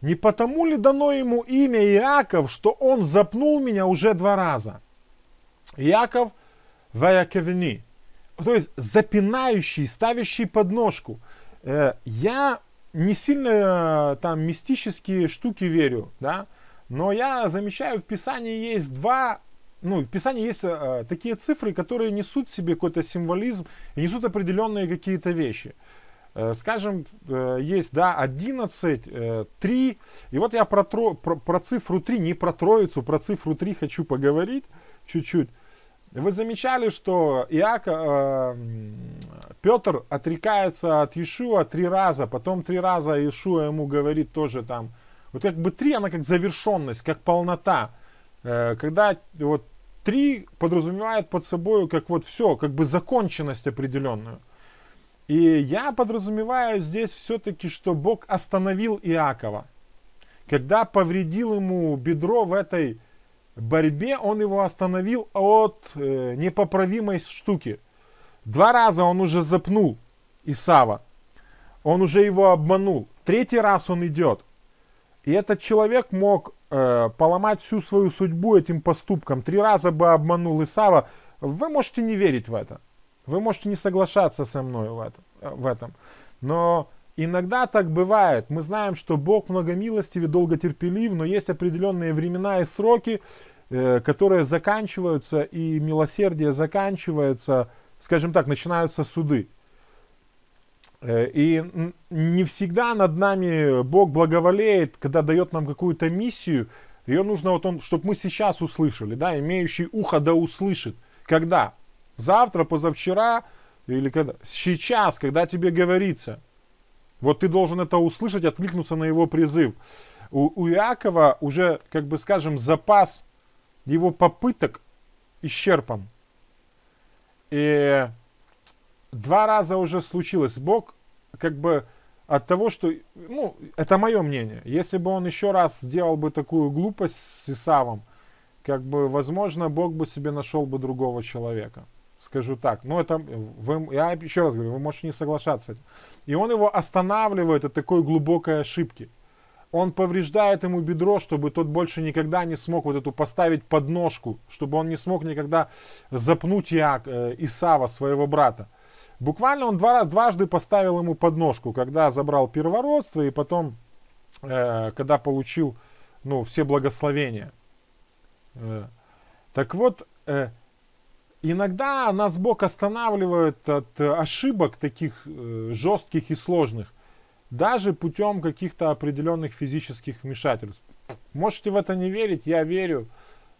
не потому ли дано ему имя Иаков, что он запнул меня уже два раза? Иаков Ваяковни. То есть запинающий, ставящий подножку. Э, я не сильно э, там мистические штуки верю, да, но я замечаю, в Писании есть два, ну, в Писании есть э, такие цифры, которые несут в себе какой-то символизм и несут определенные какие-то вещи. Э, скажем, э, есть, да, 11, э, 3, и вот я про, тро, про, про цифру 3, не про троицу, про цифру 3 хочу поговорить чуть-чуть. Вы замечали, что Иаков, э, Петр отрекается от Иешуа три раза, потом три раза Иешуа ему говорит тоже там. Вот как бы три, она как завершенность, как полнота. Э, когда вот три подразумевает под собой как вот все, как бы законченность определенную. И я подразумеваю здесь все-таки, что Бог остановил Иакова. Когда повредил ему бедро в этой борьбе он его остановил от э, непоправимой штуки. Два раза он уже запнул Исава. Он уже его обманул. Третий раз он идет. И этот человек мог э, поломать всю свою судьбу этим поступком. Три раза бы обманул Исава. Вы можете не верить в это. Вы можете не соглашаться со мной в этом. В этом. Но иногда так бывает. Мы знаем, что Бог многомилостив и долготерпелив, но есть определенные времена и сроки, которые заканчиваются, и милосердие заканчивается, скажем так, начинаются суды. Э, и не всегда над нами Бог благоволеет, когда дает нам какую-то миссию. Ее нужно, вот он, чтобы мы сейчас услышали, да, имеющий ухо да услышит. Когда? Завтра, позавчера или когда? Сейчас, когда тебе говорится. Вот ты должен это услышать, откликнуться на его призыв. У, у Иакова уже, как бы скажем, запас его попыток исчерпан. И два раза уже случилось. Бог как бы от того, что, ну, это мое мнение. Если бы он еще раз сделал бы такую глупость с Исавом, как бы, возможно, Бог бы себе нашел бы другого человека. Скажу так. Ну, это, вы, я еще раз говорю, вы можете не соглашаться. И он его останавливает от такой глубокой ошибки. Он повреждает ему бедро, чтобы тот больше никогда не смог вот эту поставить подножку, чтобы он не смог никогда запнуть Иак, э, Исава, своего брата. Буквально он два, дважды поставил ему подножку, когда забрал первородство и потом, э, когда получил ну, все благословения. Э, так вот, э, иногда нас Бог останавливает от ошибок таких жестких и сложных, даже путем каких-то определенных физических вмешательств. Можете в это не верить, я верю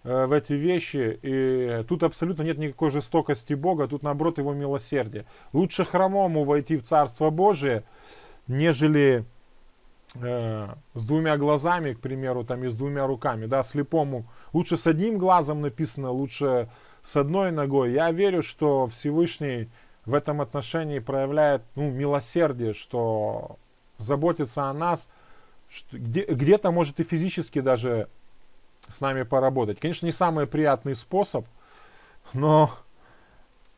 в эти вещи, и тут абсолютно нет никакой жестокости Бога, тут наоборот его милосердие. Лучше хромому войти в Царство Божие, нежели э, с двумя глазами, к примеру, там и с двумя руками, да, слепому. Лучше с одним глазом написано, лучше с одной ногой. Я верю, что Всевышний в этом отношении проявляет ну, милосердие, что заботится о нас, где-то может и физически даже с нами поработать. Конечно, не самый приятный способ, но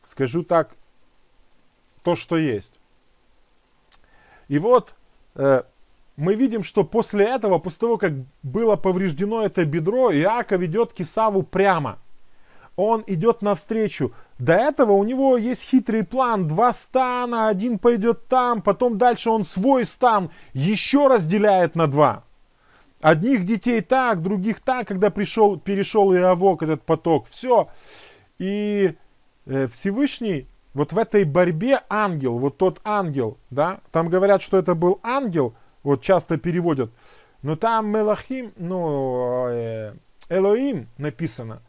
скажу так, то, что есть. И вот э, мы видим, что после этого, после того, как было повреждено это бедро, Иаков ведет к Исаву прямо. Он идет навстречу. До этого у него есть хитрый план. Два стана, один пойдет там, потом дальше он свой стан еще разделяет на два. Одних детей так, других так, когда пришел, перешел Иовок этот поток. Все. И э, Всевышний вот в этой борьбе ангел, вот тот ангел, да, там говорят, что это был ангел, вот часто переводят. Но там Мелахим, ну, э, Элоим написано,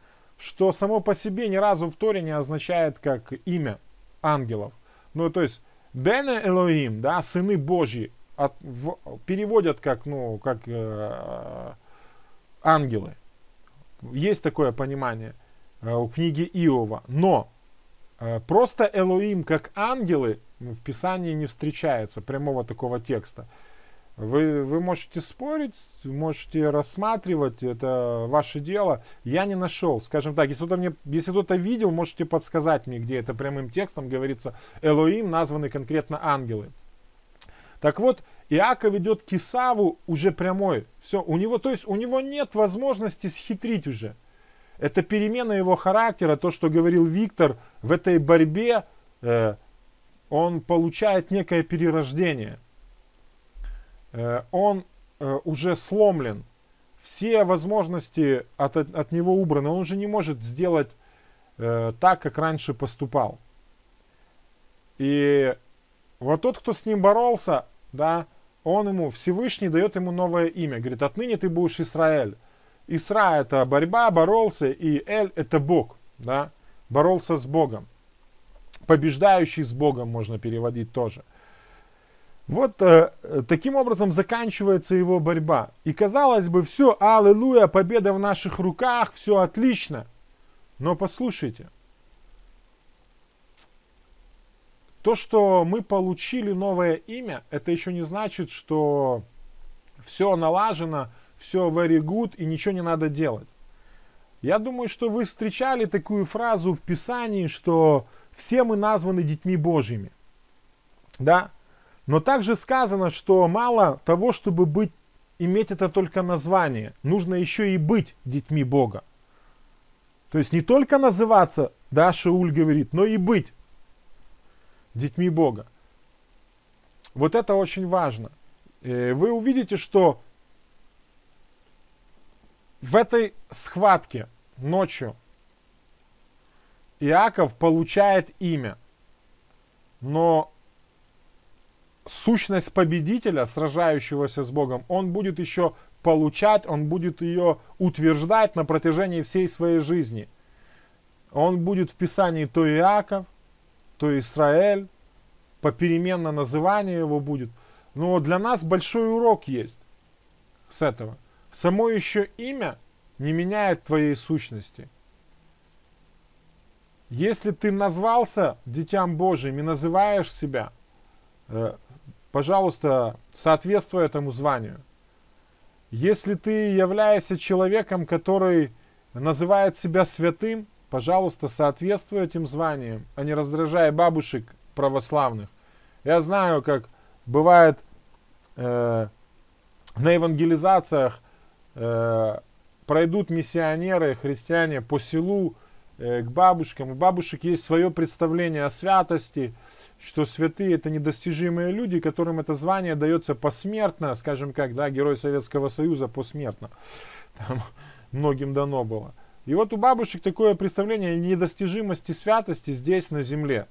что само по себе ни разу в Торе не означает как имя ангелов. Ну, то есть, Бене Элоим, да, сыны Божьи, от, в, переводят как, ну, как э, ангелы. Есть такое понимание э, у книги Иова. Но э, просто Элоим как ангелы в Писании не встречается прямого такого текста. Вы, вы можете спорить, можете рассматривать, это ваше дело. Я не нашел, скажем так, если кто-то, мне, если кто-то видел, можете подсказать мне, где это прямым текстом говорится. Элоим названы конкретно ангелы. Так вот, Иаков ведет к Исаву уже прямой. Все, у него, то есть у него нет возможности схитрить уже. Это перемена его характера, то, что говорил Виктор, в этой борьбе э, он получает некое перерождение. Э, он э, уже сломлен, все возможности от, от, него убраны, он уже не может сделать э, так, как раньше поступал. И вот тот, кто с ним боролся, да, он ему, Всевышний дает ему новое имя. Говорит, отныне ты будешь Израиль. Исра это борьба, боролся, и Эль это Бог, да, боролся с Богом. Побеждающий с Богом можно переводить тоже. Вот э, таким образом заканчивается его борьба. И казалось бы, все, аллилуйя, победа в наших руках, все отлично. Но послушайте, то, что мы получили новое имя, это еще не значит, что все налажено, все very good и ничего не надо делать. Я думаю, что вы встречали такую фразу в Писании, что все мы названы детьми Божьими. Да? Но также сказано, что мало того, чтобы быть, иметь это только название, нужно еще и быть детьми Бога. То есть не только называться, да, Шауль говорит, но и быть детьми Бога. Вот это очень важно. Э, вы увидите, что в этой схватке ночью Иаков получает имя, но сущность победителя, сражающегося с Богом, он будет еще получать, он будет ее утверждать на протяжении всей своей жизни. Он будет в Писании то Иаков, то Израиль, попеременно называние его будет. Но для нас большой урок есть с этого. Само еще имя не меняет твоей сущности. Если ты назвался Детям Божьим и называешь себя, э, пожалуйста, соответствуй этому званию. Если ты являешься человеком, который называет себя святым, пожалуйста, соответствуй этим званиям, а не раздражай бабушек православных. Я знаю, как бывает э, на евангелизациях э, пройдут миссионеры, христиане по селу э, к бабушкам. У бабушек есть свое представление о святости, что святые это недостижимые люди, которым это звание дается посмертно, скажем как, да, герой Советского Союза посмертно. Там многим дано было. И вот у бабушек такое представление недостижимости святости здесь на земле.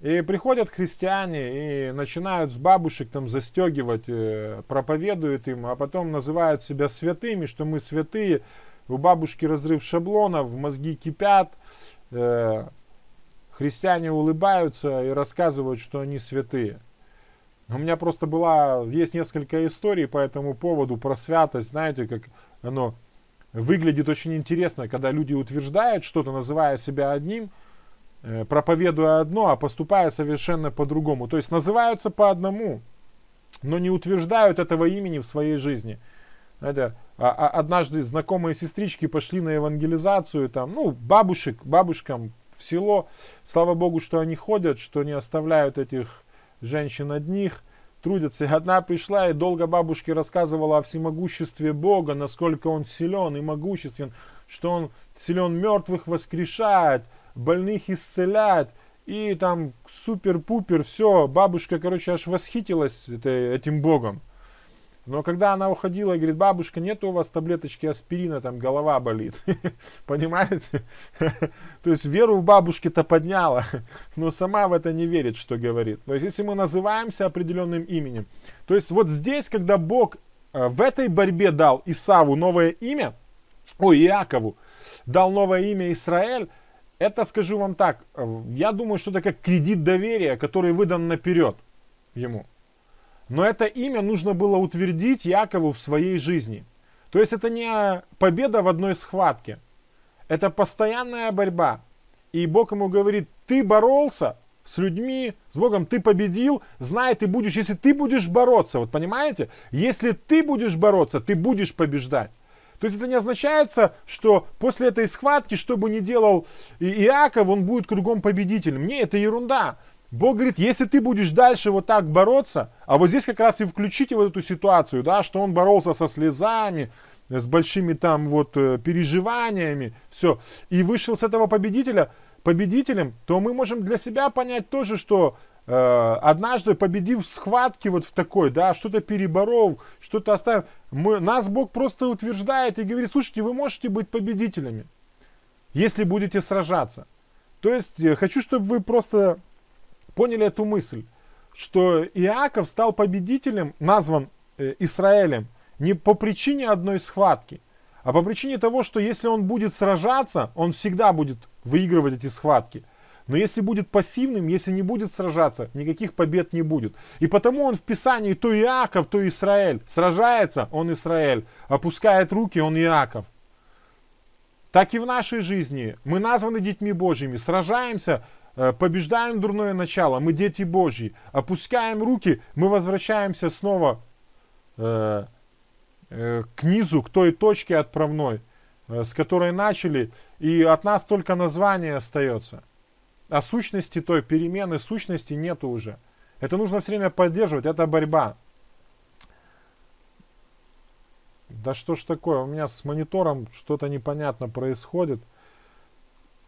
И приходят христиане и начинают с бабушек там застегивать, э, проповедуют им, а потом называют себя святыми, что мы святые. У бабушки разрыв шаблонов, мозги кипят, э, христиане улыбаются и рассказывают, что они святые. У меня просто была, есть несколько историй по этому поводу про святость, знаете, как оно выглядит очень интересно, когда люди утверждают что-то, называя себя одним, э, проповедуя одно, а поступая совершенно по-другому. То есть называются по одному, но не утверждают этого имени в своей жизни. Знаете, а, а однажды знакомые сестрички пошли на евангелизацию, там, ну, бабушек, бабушкам в село. Слава Богу, что они ходят, что не оставляют этих женщин одних трудятся. И одна пришла и долго бабушке рассказывала о всемогуществе Бога, насколько Он силен и могуществен, что Он силен мертвых воскрешать, больных исцелять. И там супер-пупер, все, бабушка, короче, аж восхитилась этим Богом. Но когда она уходила, говорит, бабушка, нет у вас таблеточки аспирина, там голова болит. Понимаете? То есть веру в бабушке-то подняла, но сама в это не верит, что говорит. То есть если мы называемся определенным именем, то есть вот здесь, когда Бог э, в этой борьбе дал Исаву новое имя, ой, Иакову, дал новое имя Израиль, это, скажу вам так, э, я думаю, что это как кредит доверия, который выдан наперед ему. Но это имя нужно было утвердить Якову в своей жизни. То есть это не победа в одной схватке. Это постоянная борьба. И Бог ему говорит, ты боролся с людьми, с Богом, ты победил, знай, ты будешь, если ты будешь бороться, вот понимаете, если ты будешь бороться, ты будешь побеждать. То есть это не означает, что после этой схватки, что бы ни делал Иаков, он будет кругом победителем. Не, это ерунда. Бог говорит, если ты будешь дальше вот так бороться, а вот здесь как раз и включите вот эту ситуацию, да, что он боролся со слезами, с большими там вот э, переживаниями, все, и вышел с этого победителя, победителем, то мы можем для себя понять тоже, что э, однажды победив схватки вот в такой, да, что-то переборов, что-то оставив, мы, нас Бог просто утверждает и говорит, слушайте, вы можете быть победителями, если будете сражаться. То есть, э, хочу, чтобы вы просто поняли эту мысль, что Иаков стал победителем, назван э, Израилем, не по причине одной схватки, а по причине того, что если он будет сражаться, он всегда будет выигрывать эти схватки. Но если будет пассивным, если не будет сражаться, никаких побед не будет. И потому он в Писании то Иаков, то Израиль. Сражается, он Израиль. Опускает руки, он Иаков. Так и в нашей жизни. Мы названы детьми Божьими. Сражаемся, побеждаем дурное начало, мы дети Божьи, опускаем руки, мы возвращаемся снова э, э, к низу, к той точке отправной, э, с которой начали, и от нас только название остается. А сущности той перемены, сущности нету уже. Это нужно все время поддерживать, это борьба. Да что ж такое, у меня с монитором что-то непонятно происходит.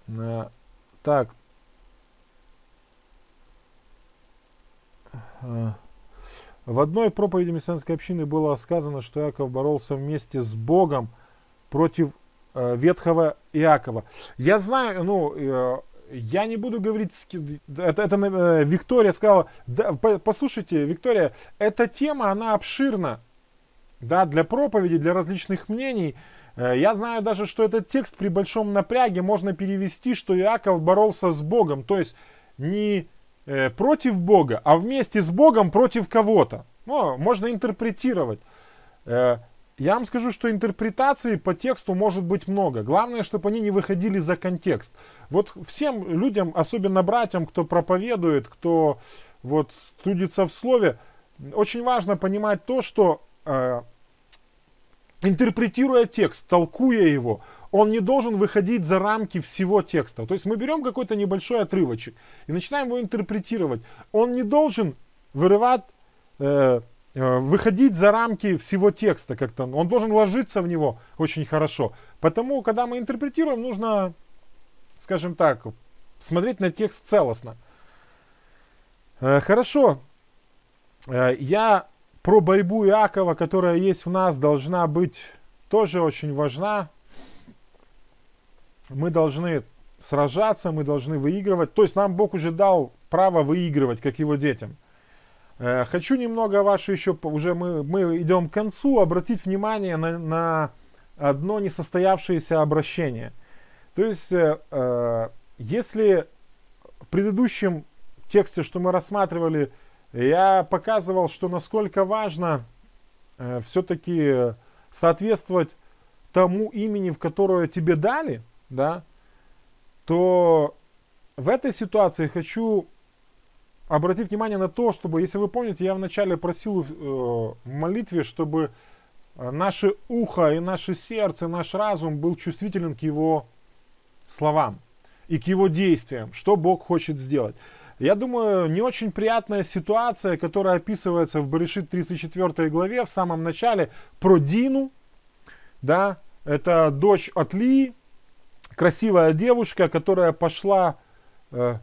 Э, так, в одной проповеди мессианской общины было сказано, что Иаков боролся вместе с Богом против э, ветхого Иакова. Я знаю, ну, э, я не буду говорить, это, это э, Виктория сказала, да, послушайте, Виктория, эта тема, она обширна, да, для проповеди, для различных мнений. Э, я знаю даже, что этот текст при большом напряге можно перевести, что Иаков боролся с Богом, то есть не э, против Бога, а вместе с Богом против кого-то. Ну, можно интерпретировать. Э, я вам скажу, что интерпретаций по тексту может быть много. Главное, чтобы они не выходили за контекст. Вот всем людям, особенно братьям, кто проповедует, кто вот трудится в слове, очень важно понимать то, что э, интерпретируя текст, толкуя его, он не должен выходить за рамки всего текста. То есть мы берем какой-то небольшой отрывочек и начинаем его интерпретировать. Он не должен вырывать, э, э, выходить за рамки всего текста как-то. Он должен ложиться в него очень хорошо. Потому, когда мы интерпретируем, нужно, скажем так, смотреть на текст целостно. Э, хорошо. Э, я про борьбу Иакова, которая есть в нас, должна быть тоже очень важна. Мы должны сражаться, мы должны выигрывать. То есть нам Бог уже дал право выигрывать, как его детям. Э, хочу немного ваше еще, уже мы, мы идем к концу, обратить внимание на, на одно несостоявшееся обращение. То есть, э, э, если в предыдущем тексте, что мы рассматривали, я показывал, что насколько важно э, все-таки соответствовать тому имени, в которое тебе дали, да, то в этой ситуации хочу обратить внимание на то, чтобы, если вы помните, я вначале просил э, в молитве, чтобы э, наше ухо и наше сердце, наш разум был чувствителен к его словам и к его действиям, что Бог хочет сделать. Я думаю, не очень приятная ситуация, которая описывается в Баришит 34 главе, в самом начале, про Дину. Да, это дочь от Ли, красивая девушка, которая пошла э,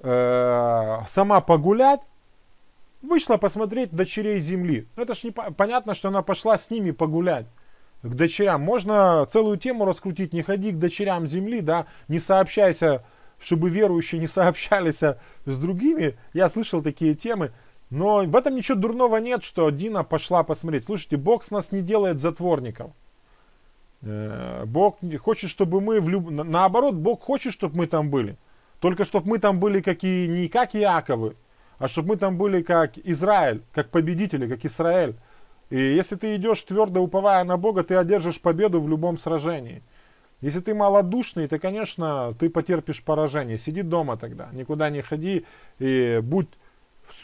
э, сама погулять, вышла посмотреть дочерей земли. Ну, это ж не понятно, что она пошла с ними погулять к дочерям. Можно целую тему раскрутить, не ходи к дочерям земли, да, не сообщайся чтобы верующие не сообщались с другими. Я слышал такие темы. Но в этом ничего дурного нет, что Дина пошла посмотреть. Слушайте, Бог с нас не делает затворников. Э, Бог хочет, чтобы мы, в люб... наоборот, Бог хочет, чтобы мы там были. Только чтобы мы там были как и, не как Иаковы, а чтобы мы там были как Израиль, как победители, как Израиль. И если ты идешь твердо уповая на Бога, ты одержишь победу в любом сражении. Если ты малодушный, то, конечно, ты потерпишь поражение. Сиди дома тогда, никуда не ходи и будь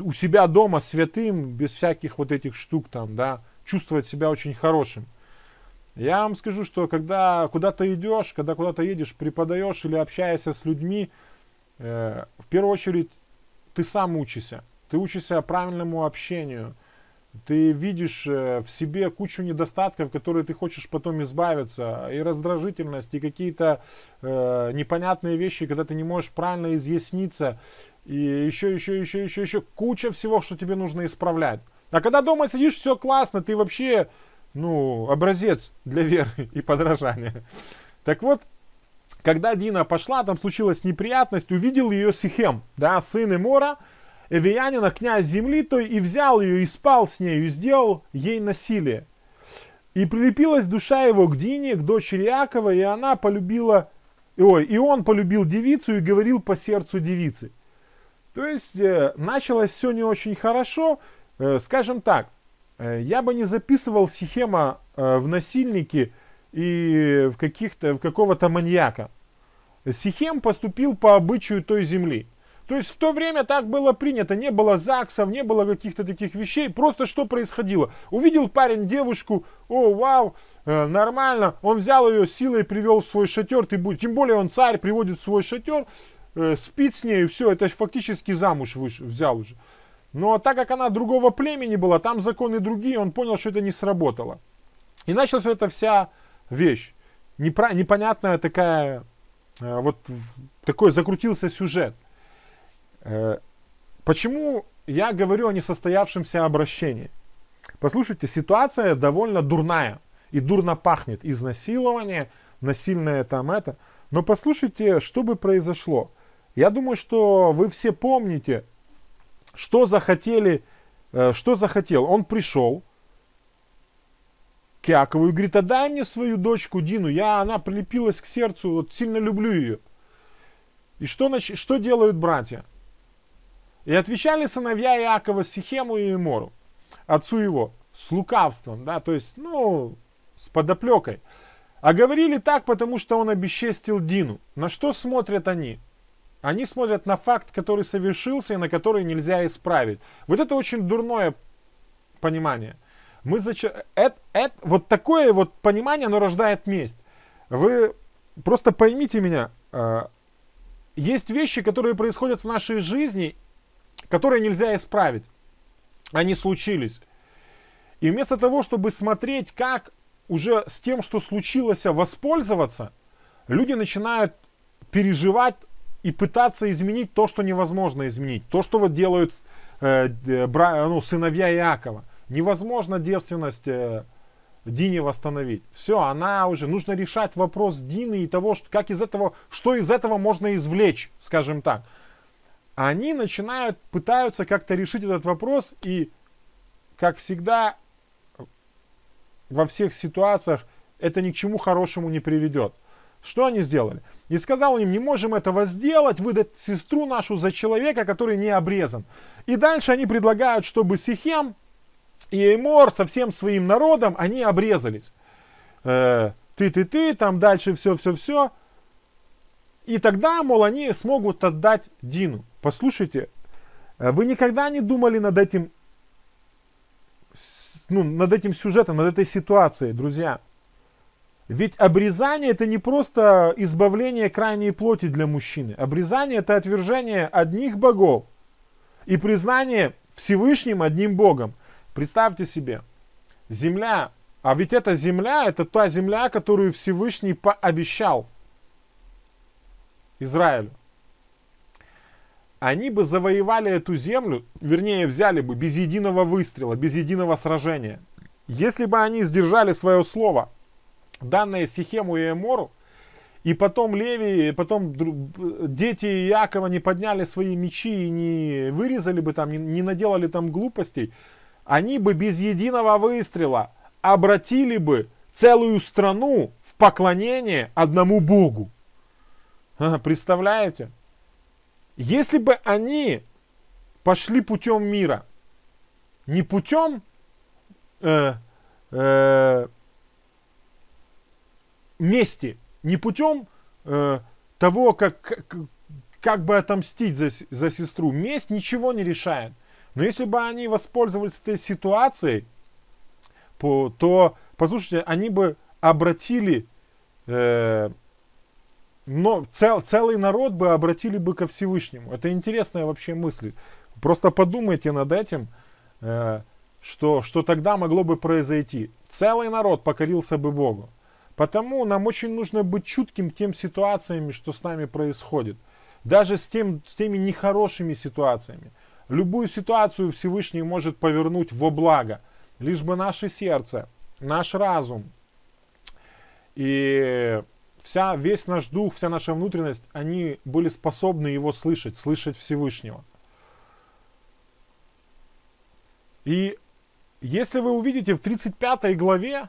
у себя дома святым, без всяких вот этих штук там, да, чувствовать себя очень хорошим. Я вам скажу, что когда куда-то идешь, когда куда-то едешь, преподаешь или общаешься с людьми, э, в первую очередь ты сам учишься. Ты учишься правильному общению, ты видишь э, в себе кучу недостатков, которые ты хочешь потом избавиться, и раздражительность, и какие-то э, непонятные вещи, когда ты не можешь правильно изъясниться, и еще, еще, еще, еще, еще куча всего, что тебе нужно исправлять. А когда дома сидишь, все классно, ты вообще, ну, образец для веры и подражания. Так вот, когда Дина пошла, там случилась неприятность, увидел ее Сихем, да, сын Эмора, Эвиянина, князь земли той, и взял ее, и спал с нею, и сделал ей насилие. И прилепилась душа его к Дине, к дочери Якова, и она полюбила, ой, и он полюбил девицу и говорил по сердцу девицы. То есть э, началось все не очень хорошо, э, скажем так, я бы не записывал Сихема э, в насильники и в, каких-то, в какого-то маньяка. Сихем поступил по обычаю той земли. То есть в то время так было принято, не было ЗАГСов, не было каких-то таких вещей. Просто что происходило? Увидел парень девушку, о, вау, э, нормально. Он взял ее силой, привел в свой шатер. Ты будь, тем более он царь, приводит в свой шатер, э, спит с ней, все, это фактически замуж выш, взял уже. Но так как она другого племени была, там законы другие, он понял, что это не сработало. И началась эта вся вещь. Непра- непонятная такая, э, вот такой закрутился сюжет. Э, почему я говорю о несостоявшемся обращении? Послушайте, ситуация довольно дурная и дурно пахнет. Изнасилование, насильное там это. Но послушайте, что бы произошло. Я думаю, что вы все помните, что захотели, э, что захотел. Он пришел к Якову и говорит, отдай мне свою дочку Дину, я, она прилепилась к сердцу, вот сильно люблю ее. И что, что делают братья? И отвечали сыновья Иакова Сихему и Эмору, отцу его, с лукавством, да, то есть, ну, с подоплекой. А говорили так, потому что он обесчестил Дину. На что смотрят они? Они смотрят на факт, который совершился и на который нельзя исправить. Вот это очень дурное понимание. Мы зач... это, это, вот такое вот понимание, оно рождает месть. Вы просто поймите меня, э, есть вещи, которые происходят в нашей жизни, которые нельзя исправить. Они случились. И вместо того, чтобы смотреть, как уже с тем, что случилось, воспользоваться, люди начинают переживать и пытаться изменить то, что невозможно изменить. То, что вот делают э, ну, сыновья Иакова. Невозможно девственность э, Дине восстановить. Все, она уже, нужно решать вопрос Дины и того, что, как из этого, что из этого можно извлечь, скажем так. Они начинают, пытаются как-то решить этот вопрос и, как всегда, во всех ситуациях это ни к чему хорошему не приведет. Что они сделали? И сказал им, не можем этого сделать, выдать сестру нашу за человека, который не обрезан. И дальше они предлагают, чтобы Сихем и Эймор со всем своим народом, они обрезались. Э, ты-ты-ты, там дальше все-все-все. И тогда, мол, они смогут отдать Дину. Послушайте, э, вы никогда не думали над этим, ну, над этим сюжетом, над этой ситуацией, друзья? Ведь обрезание это не просто избавление крайней плоти для мужчины. Обрезание это отвержение одних богов и признание Всевышним одним Богом. Представьте себе, земля, а ведь эта земля, это та земля, которую Всевышний пообещал Израилю. Они бы завоевали эту землю, вернее взяли бы без единого выстрела, без единого сражения. Если бы они сдержали свое слово – данное Сихему и Эмору, и потом Леви, и потом дети Иакова не подняли свои мечи и не вырезали бы там, не наделали там глупостей, они бы без единого выстрела обратили бы целую страну в поклонение одному Богу. Представляете? Если бы они пошли путем мира, не путем э, э, мести, не путем э, того, как, как, как бы отомстить за, за сестру. Месть ничего не решает. Но если бы они воспользовались этой ситуацией, по, то, послушайте, они бы обратили, э, но цел, целый народ бы обратили бы ко Всевышнему. Это интересная вообще мысль. Просто подумайте над этим, э, что, что тогда могло бы произойти. Целый народ покорился бы Богу. Потому нам очень нужно быть чутким тем ситуациями, что с нами происходит. Даже с, тем, с теми нехорошими ситуациями. Любую ситуацию Всевышний может повернуть во благо. Лишь бы наше сердце, наш разум и вся, весь наш дух, вся наша внутренность, они были способны его слышать, слышать Всевышнего. И если вы увидите в 35 главе,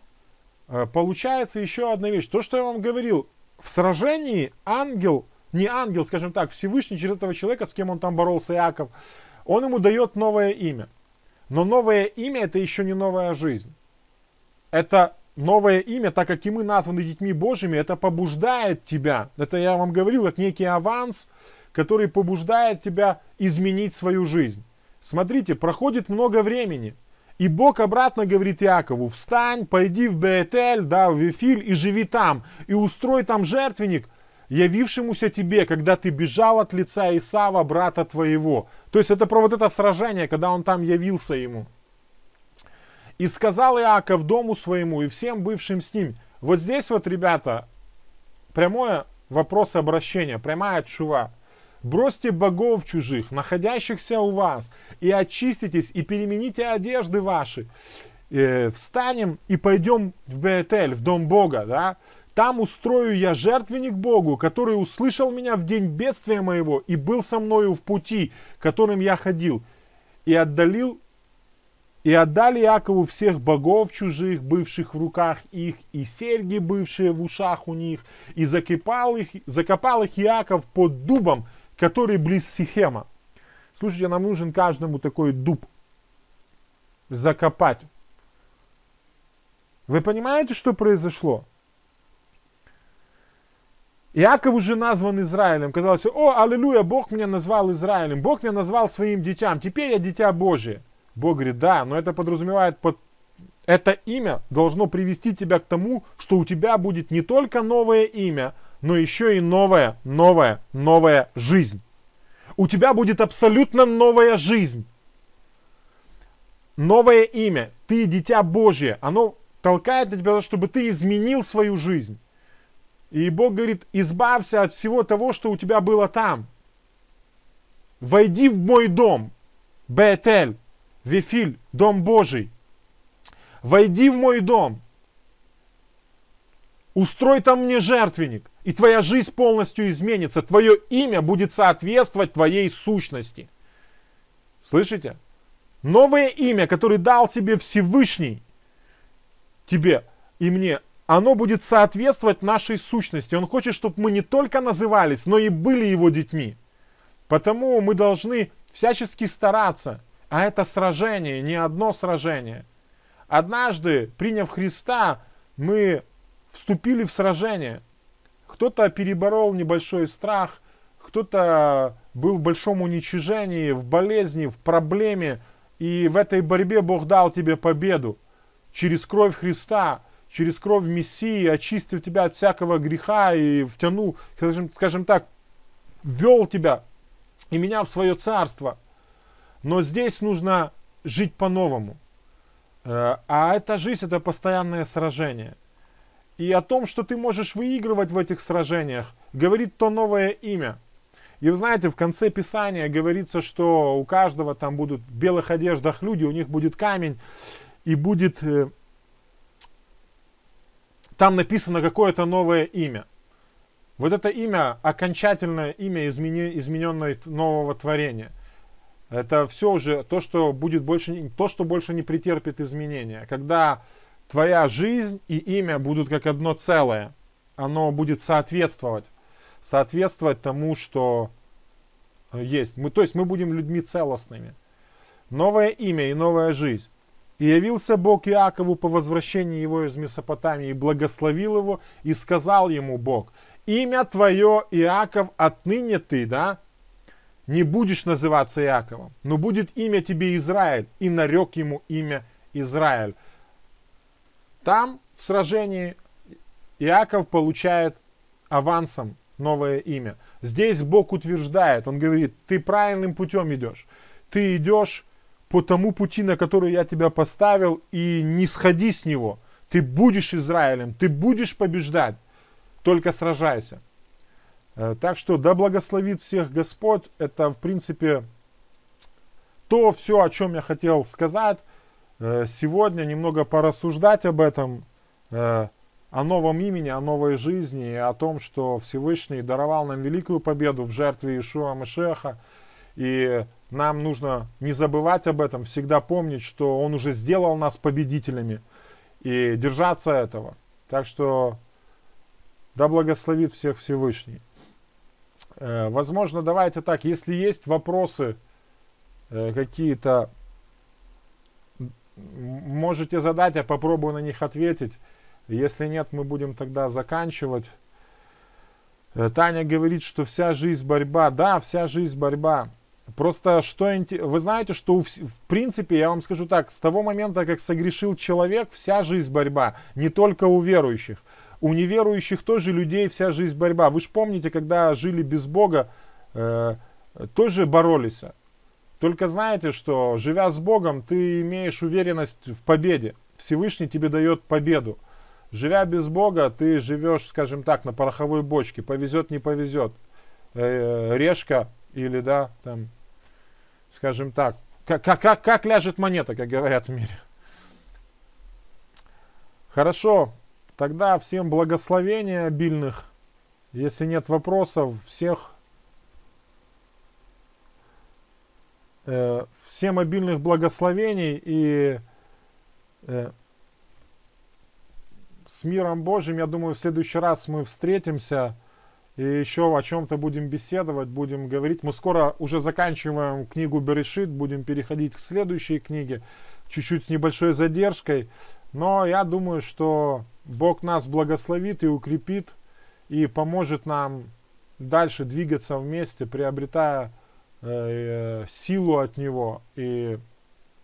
получается еще одна вещь. То, что я вам говорил, в сражении ангел, не ангел, скажем так, Всевышний через этого человека, с кем он там боролся, Иаков, он ему дает новое имя. Но новое имя это еще не новая жизнь. Это новое имя, так как и мы названы детьми Божьими, это побуждает тебя. Это я вам говорил, как некий аванс, который побуждает тебя изменить свою жизнь. Смотрите, проходит много времени – и Бог обратно говорит Якову, встань, пойди в Беэтель, да, в Вифиль и живи там, и устрой там жертвенник, явившемуся тебе, когда ты бежал от лица Исава, брата твоего. То есть это про вот это сражение, когда он там явился ему. И сказал Иаков дому своему и всем бывшим с ним. Вот здесь вот, ребята, прямое вопрос обращения, прямая чува. Бросьте богов чужих, находящихся у вас, и очиститесь, и перемените одежды ваши. Э, встанем и пойдем в Беэтель, в дом Бога, да? Там устрою я жертвенник Богу, который услышал меня в день бедствия моего и был со мною в пути, которым я ходил, и отдалил и отдали Якову всех богов чужих, бывших в руках их, и серьги, бывшие в ушах у них, и закопал их, закопал их Яков под дубом, который близ Сихема. Слушайте, нам нужен каждому такой дуб закопать. Вы понимаете, что произошло? Иаков уже назван Израилем. Казалось, о, аллилуйя, Бог меня назвал Израилем. Бог меня назвал своим детям. Теперь я дитя Божие. Бог говорит, да, но это подразумевает под Это имя должно привести тебя к тому, что у тебя будет не только новое имя, но еще и новая, новая, новая жизнь. У тебя будет абсолютно новая жизнь. Новое имя. Ты дитя Божье. Оно толкает на тебя, чтобы ты изменил свою жизнь. И Бог говорит, избавься от всего того, что у тебя было там. Войди в мой дом. Бетель, Вифиль, дом Божий. Войди в мой дом. Устрой там мне жертвенник, и твоя жизнь полностью изменится. Твое имя будет соответствовать твоей сущности. Слышите? Новое имя, которое дал себе Всевышний, тебе и мне, оно будет соответствовать нашей сущности. Он хочет, чтобы мы не только назывались, но и были его детьми. Потому мы должны всячески стараться. А это сражение, не одно сражение. Однажды, приняв Христа, мы вступили в сражение. Кто-то переборол небольшой страх, кто-то был в большом уничижении, в болезни, в проблеме. И в этой борьбе Бог дал тебе победу. Через кровь Христа, через кровь Мессии, очистив тебя от всякого греха и втянул, скажем, скажем так, ввел тебя и меня в свое царство. Но здесь нужно жить по-новому. Э, а эта жизнь это постоянное сражение. И о том, что ты можешь выигрывать в этих сражениях, говорит то новое имя. И вы знаете, в конце Писания говорится, что у каждого там будут в белых одеждах люди, у них будет камень, и будет э, там написано какое-то новое имя. Вот это имя, окончательное имя измененное нового творения. Это все уже то, что будет больше, то, что больше не претерпит изменения. Когда твоя жизнь и имя будут как одно целое, оно будет соответствовать, соответствовать тому, что есть. Мы, то есть мы будем людьми целостными. Новое имя и новая жизнь. И явился Бог Иакову по возвращении его из Месопотамии, и благословил его, и сказал ему Бог, имя твое, Иаков, отныне ты, да, не будешь называться Иаковом, но будет имя тебе Израиль, и нарек ему имя Израиль. Там, в сражении, Иаков получает авансом новое имя. Здесь Бог утверждает, Он говорит, ты правильным путем идешь. Ты идешь по тому пути, на который я тебя поставил, и не сходи с него. Ты будешь Израилем, ты будешь побеждать только сражайся. Э, так что да благословит всех Господь. Это в принципе то все, о чем я хотел сказать. Э, сегодня немного порассуждать об этом, э, о новом имени, о новой жизни, и о том, что Всевышний даровал нам великую победу в жертве Ишуа Машеха. И нам нужно не забывать об этом, всегда помнить, что Он уже сделал нас победителями и держаться этого. Так что да благословит всех Всевышний. Э, возможно, давайте так, если есть вопросы какие-то, можете задать, я попробую на них ответить. Если нет, мы будем тогда заканчивать. Э, Таня говорит, что вся жизнь борьба. Да, вся жизнь борьба. Просто что вы знаете, что в принципе, я вам скажу так, с того момента, как согрешил человек, вся жизнь борьба, не только у верующих. У неверующих тоже людей вся жизнь борьба. Вы же помните, когда жили без Бога, э, тоже боролись. Только знаете, что живя с Богом, ты имеешь уверенность в победе. Всевышний тебе дает победу. Живя без Бога, ты живешь, скажем так, на пороховой бочке. Повезет, не повезет. Э, решка или, да, там, скажем так, как, как, как, как ляжет монета, как говорят в мире. Хорошо, Тогда всем благословения обильных. Если нет вопросов, всех э, всем обильных благословений и э, с миром Божьим, я думаю, в следующий раз мы встретимся и еще о чем-то будем беседовать, будем говорить. Мы скоро уже заканчиваем книгу Берешит, будем переходить к следующей книге, чуть-чуть с небольшой задержкой. Но я думаю, что Бог нас благословит и укрепит и поможет нам дальше двигаться вместе, приобретая э, силу от Него и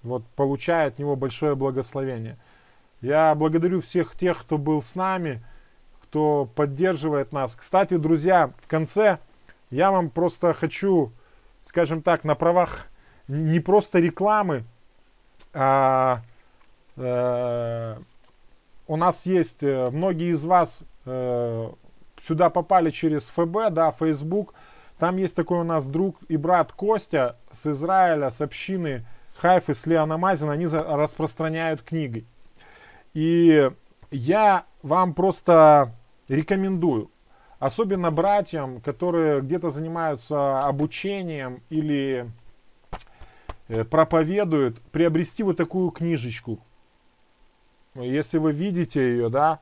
вот получая от Него большое благословение. Я благодарю всех тех, кто был с нами, кто поддерживает нас. Кстати, друзья, в конце я вам просто хочу, скажем так, на правах не просто рекламы, а, э, у нас есть, э, многие из вас э, сюда попали через ФБ, да, Facebook. Там есть такой у нас друг и брат Костя с Израиля, с общины Хайфы, с Леона Мазина. Они за, распространяют книги. И я вам просто рекомендую, особенно братьям, которые где-то занимаются обучением или э, проповедуют, приобрести вот такую книжечку. Если вы видите ее, да,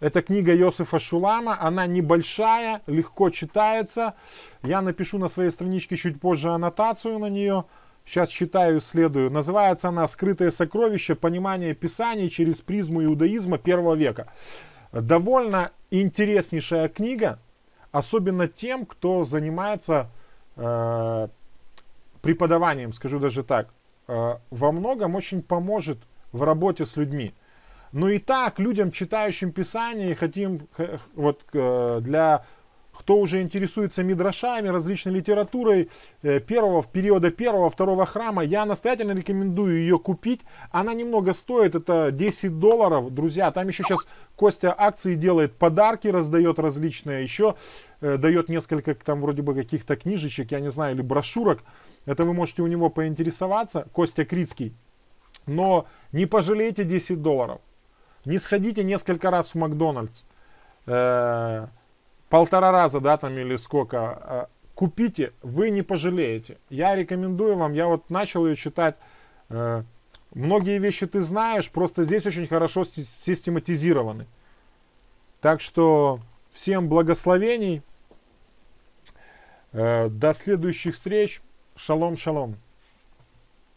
это книга Йосифа Шулама, она небольшая, легко читается. Я напишу на своей страничке чуть позже аннотацию на нее. Сейчас читаю, исследую. Называется она «Скрытые сокровища. Понимание Писаний через призму иудаизма первого века». Довольно интереснейшая книга, особенно тем, кто занимается э, преподаванием, скажу даже так. Э, во многом очень поможет в работе с людьми. Но и так людям, читающим Писание, хотим вот для кто уже интересуется мидрашами, различной литературой э, первого, периода первого, второго храма, я настоятельно рекомендую ее купить. Она немного стоит, это 10 долларов, друзья. Там еще сейчас Костя акции делает, подарки раздает различные, еще э, дает несколько там вроде бы каких-то книжечек, я не знаю, или брошюрок. Это вы можете у него поинтересоваться, Костя Крицкий. Но не пожалейте 10 долларов. Не сходите несколько раз в Макдональдс. Э, полтора раза, да, там или сколько. Э, купите, вы не пожалеете. Я рекомендую вам, я вот начал ее читать. Э, многие вещи ты знаешь, просто здесь очень хорошо систематизированы. Так что всем благословений. Э, до следующих встреч. Шалом, шалом.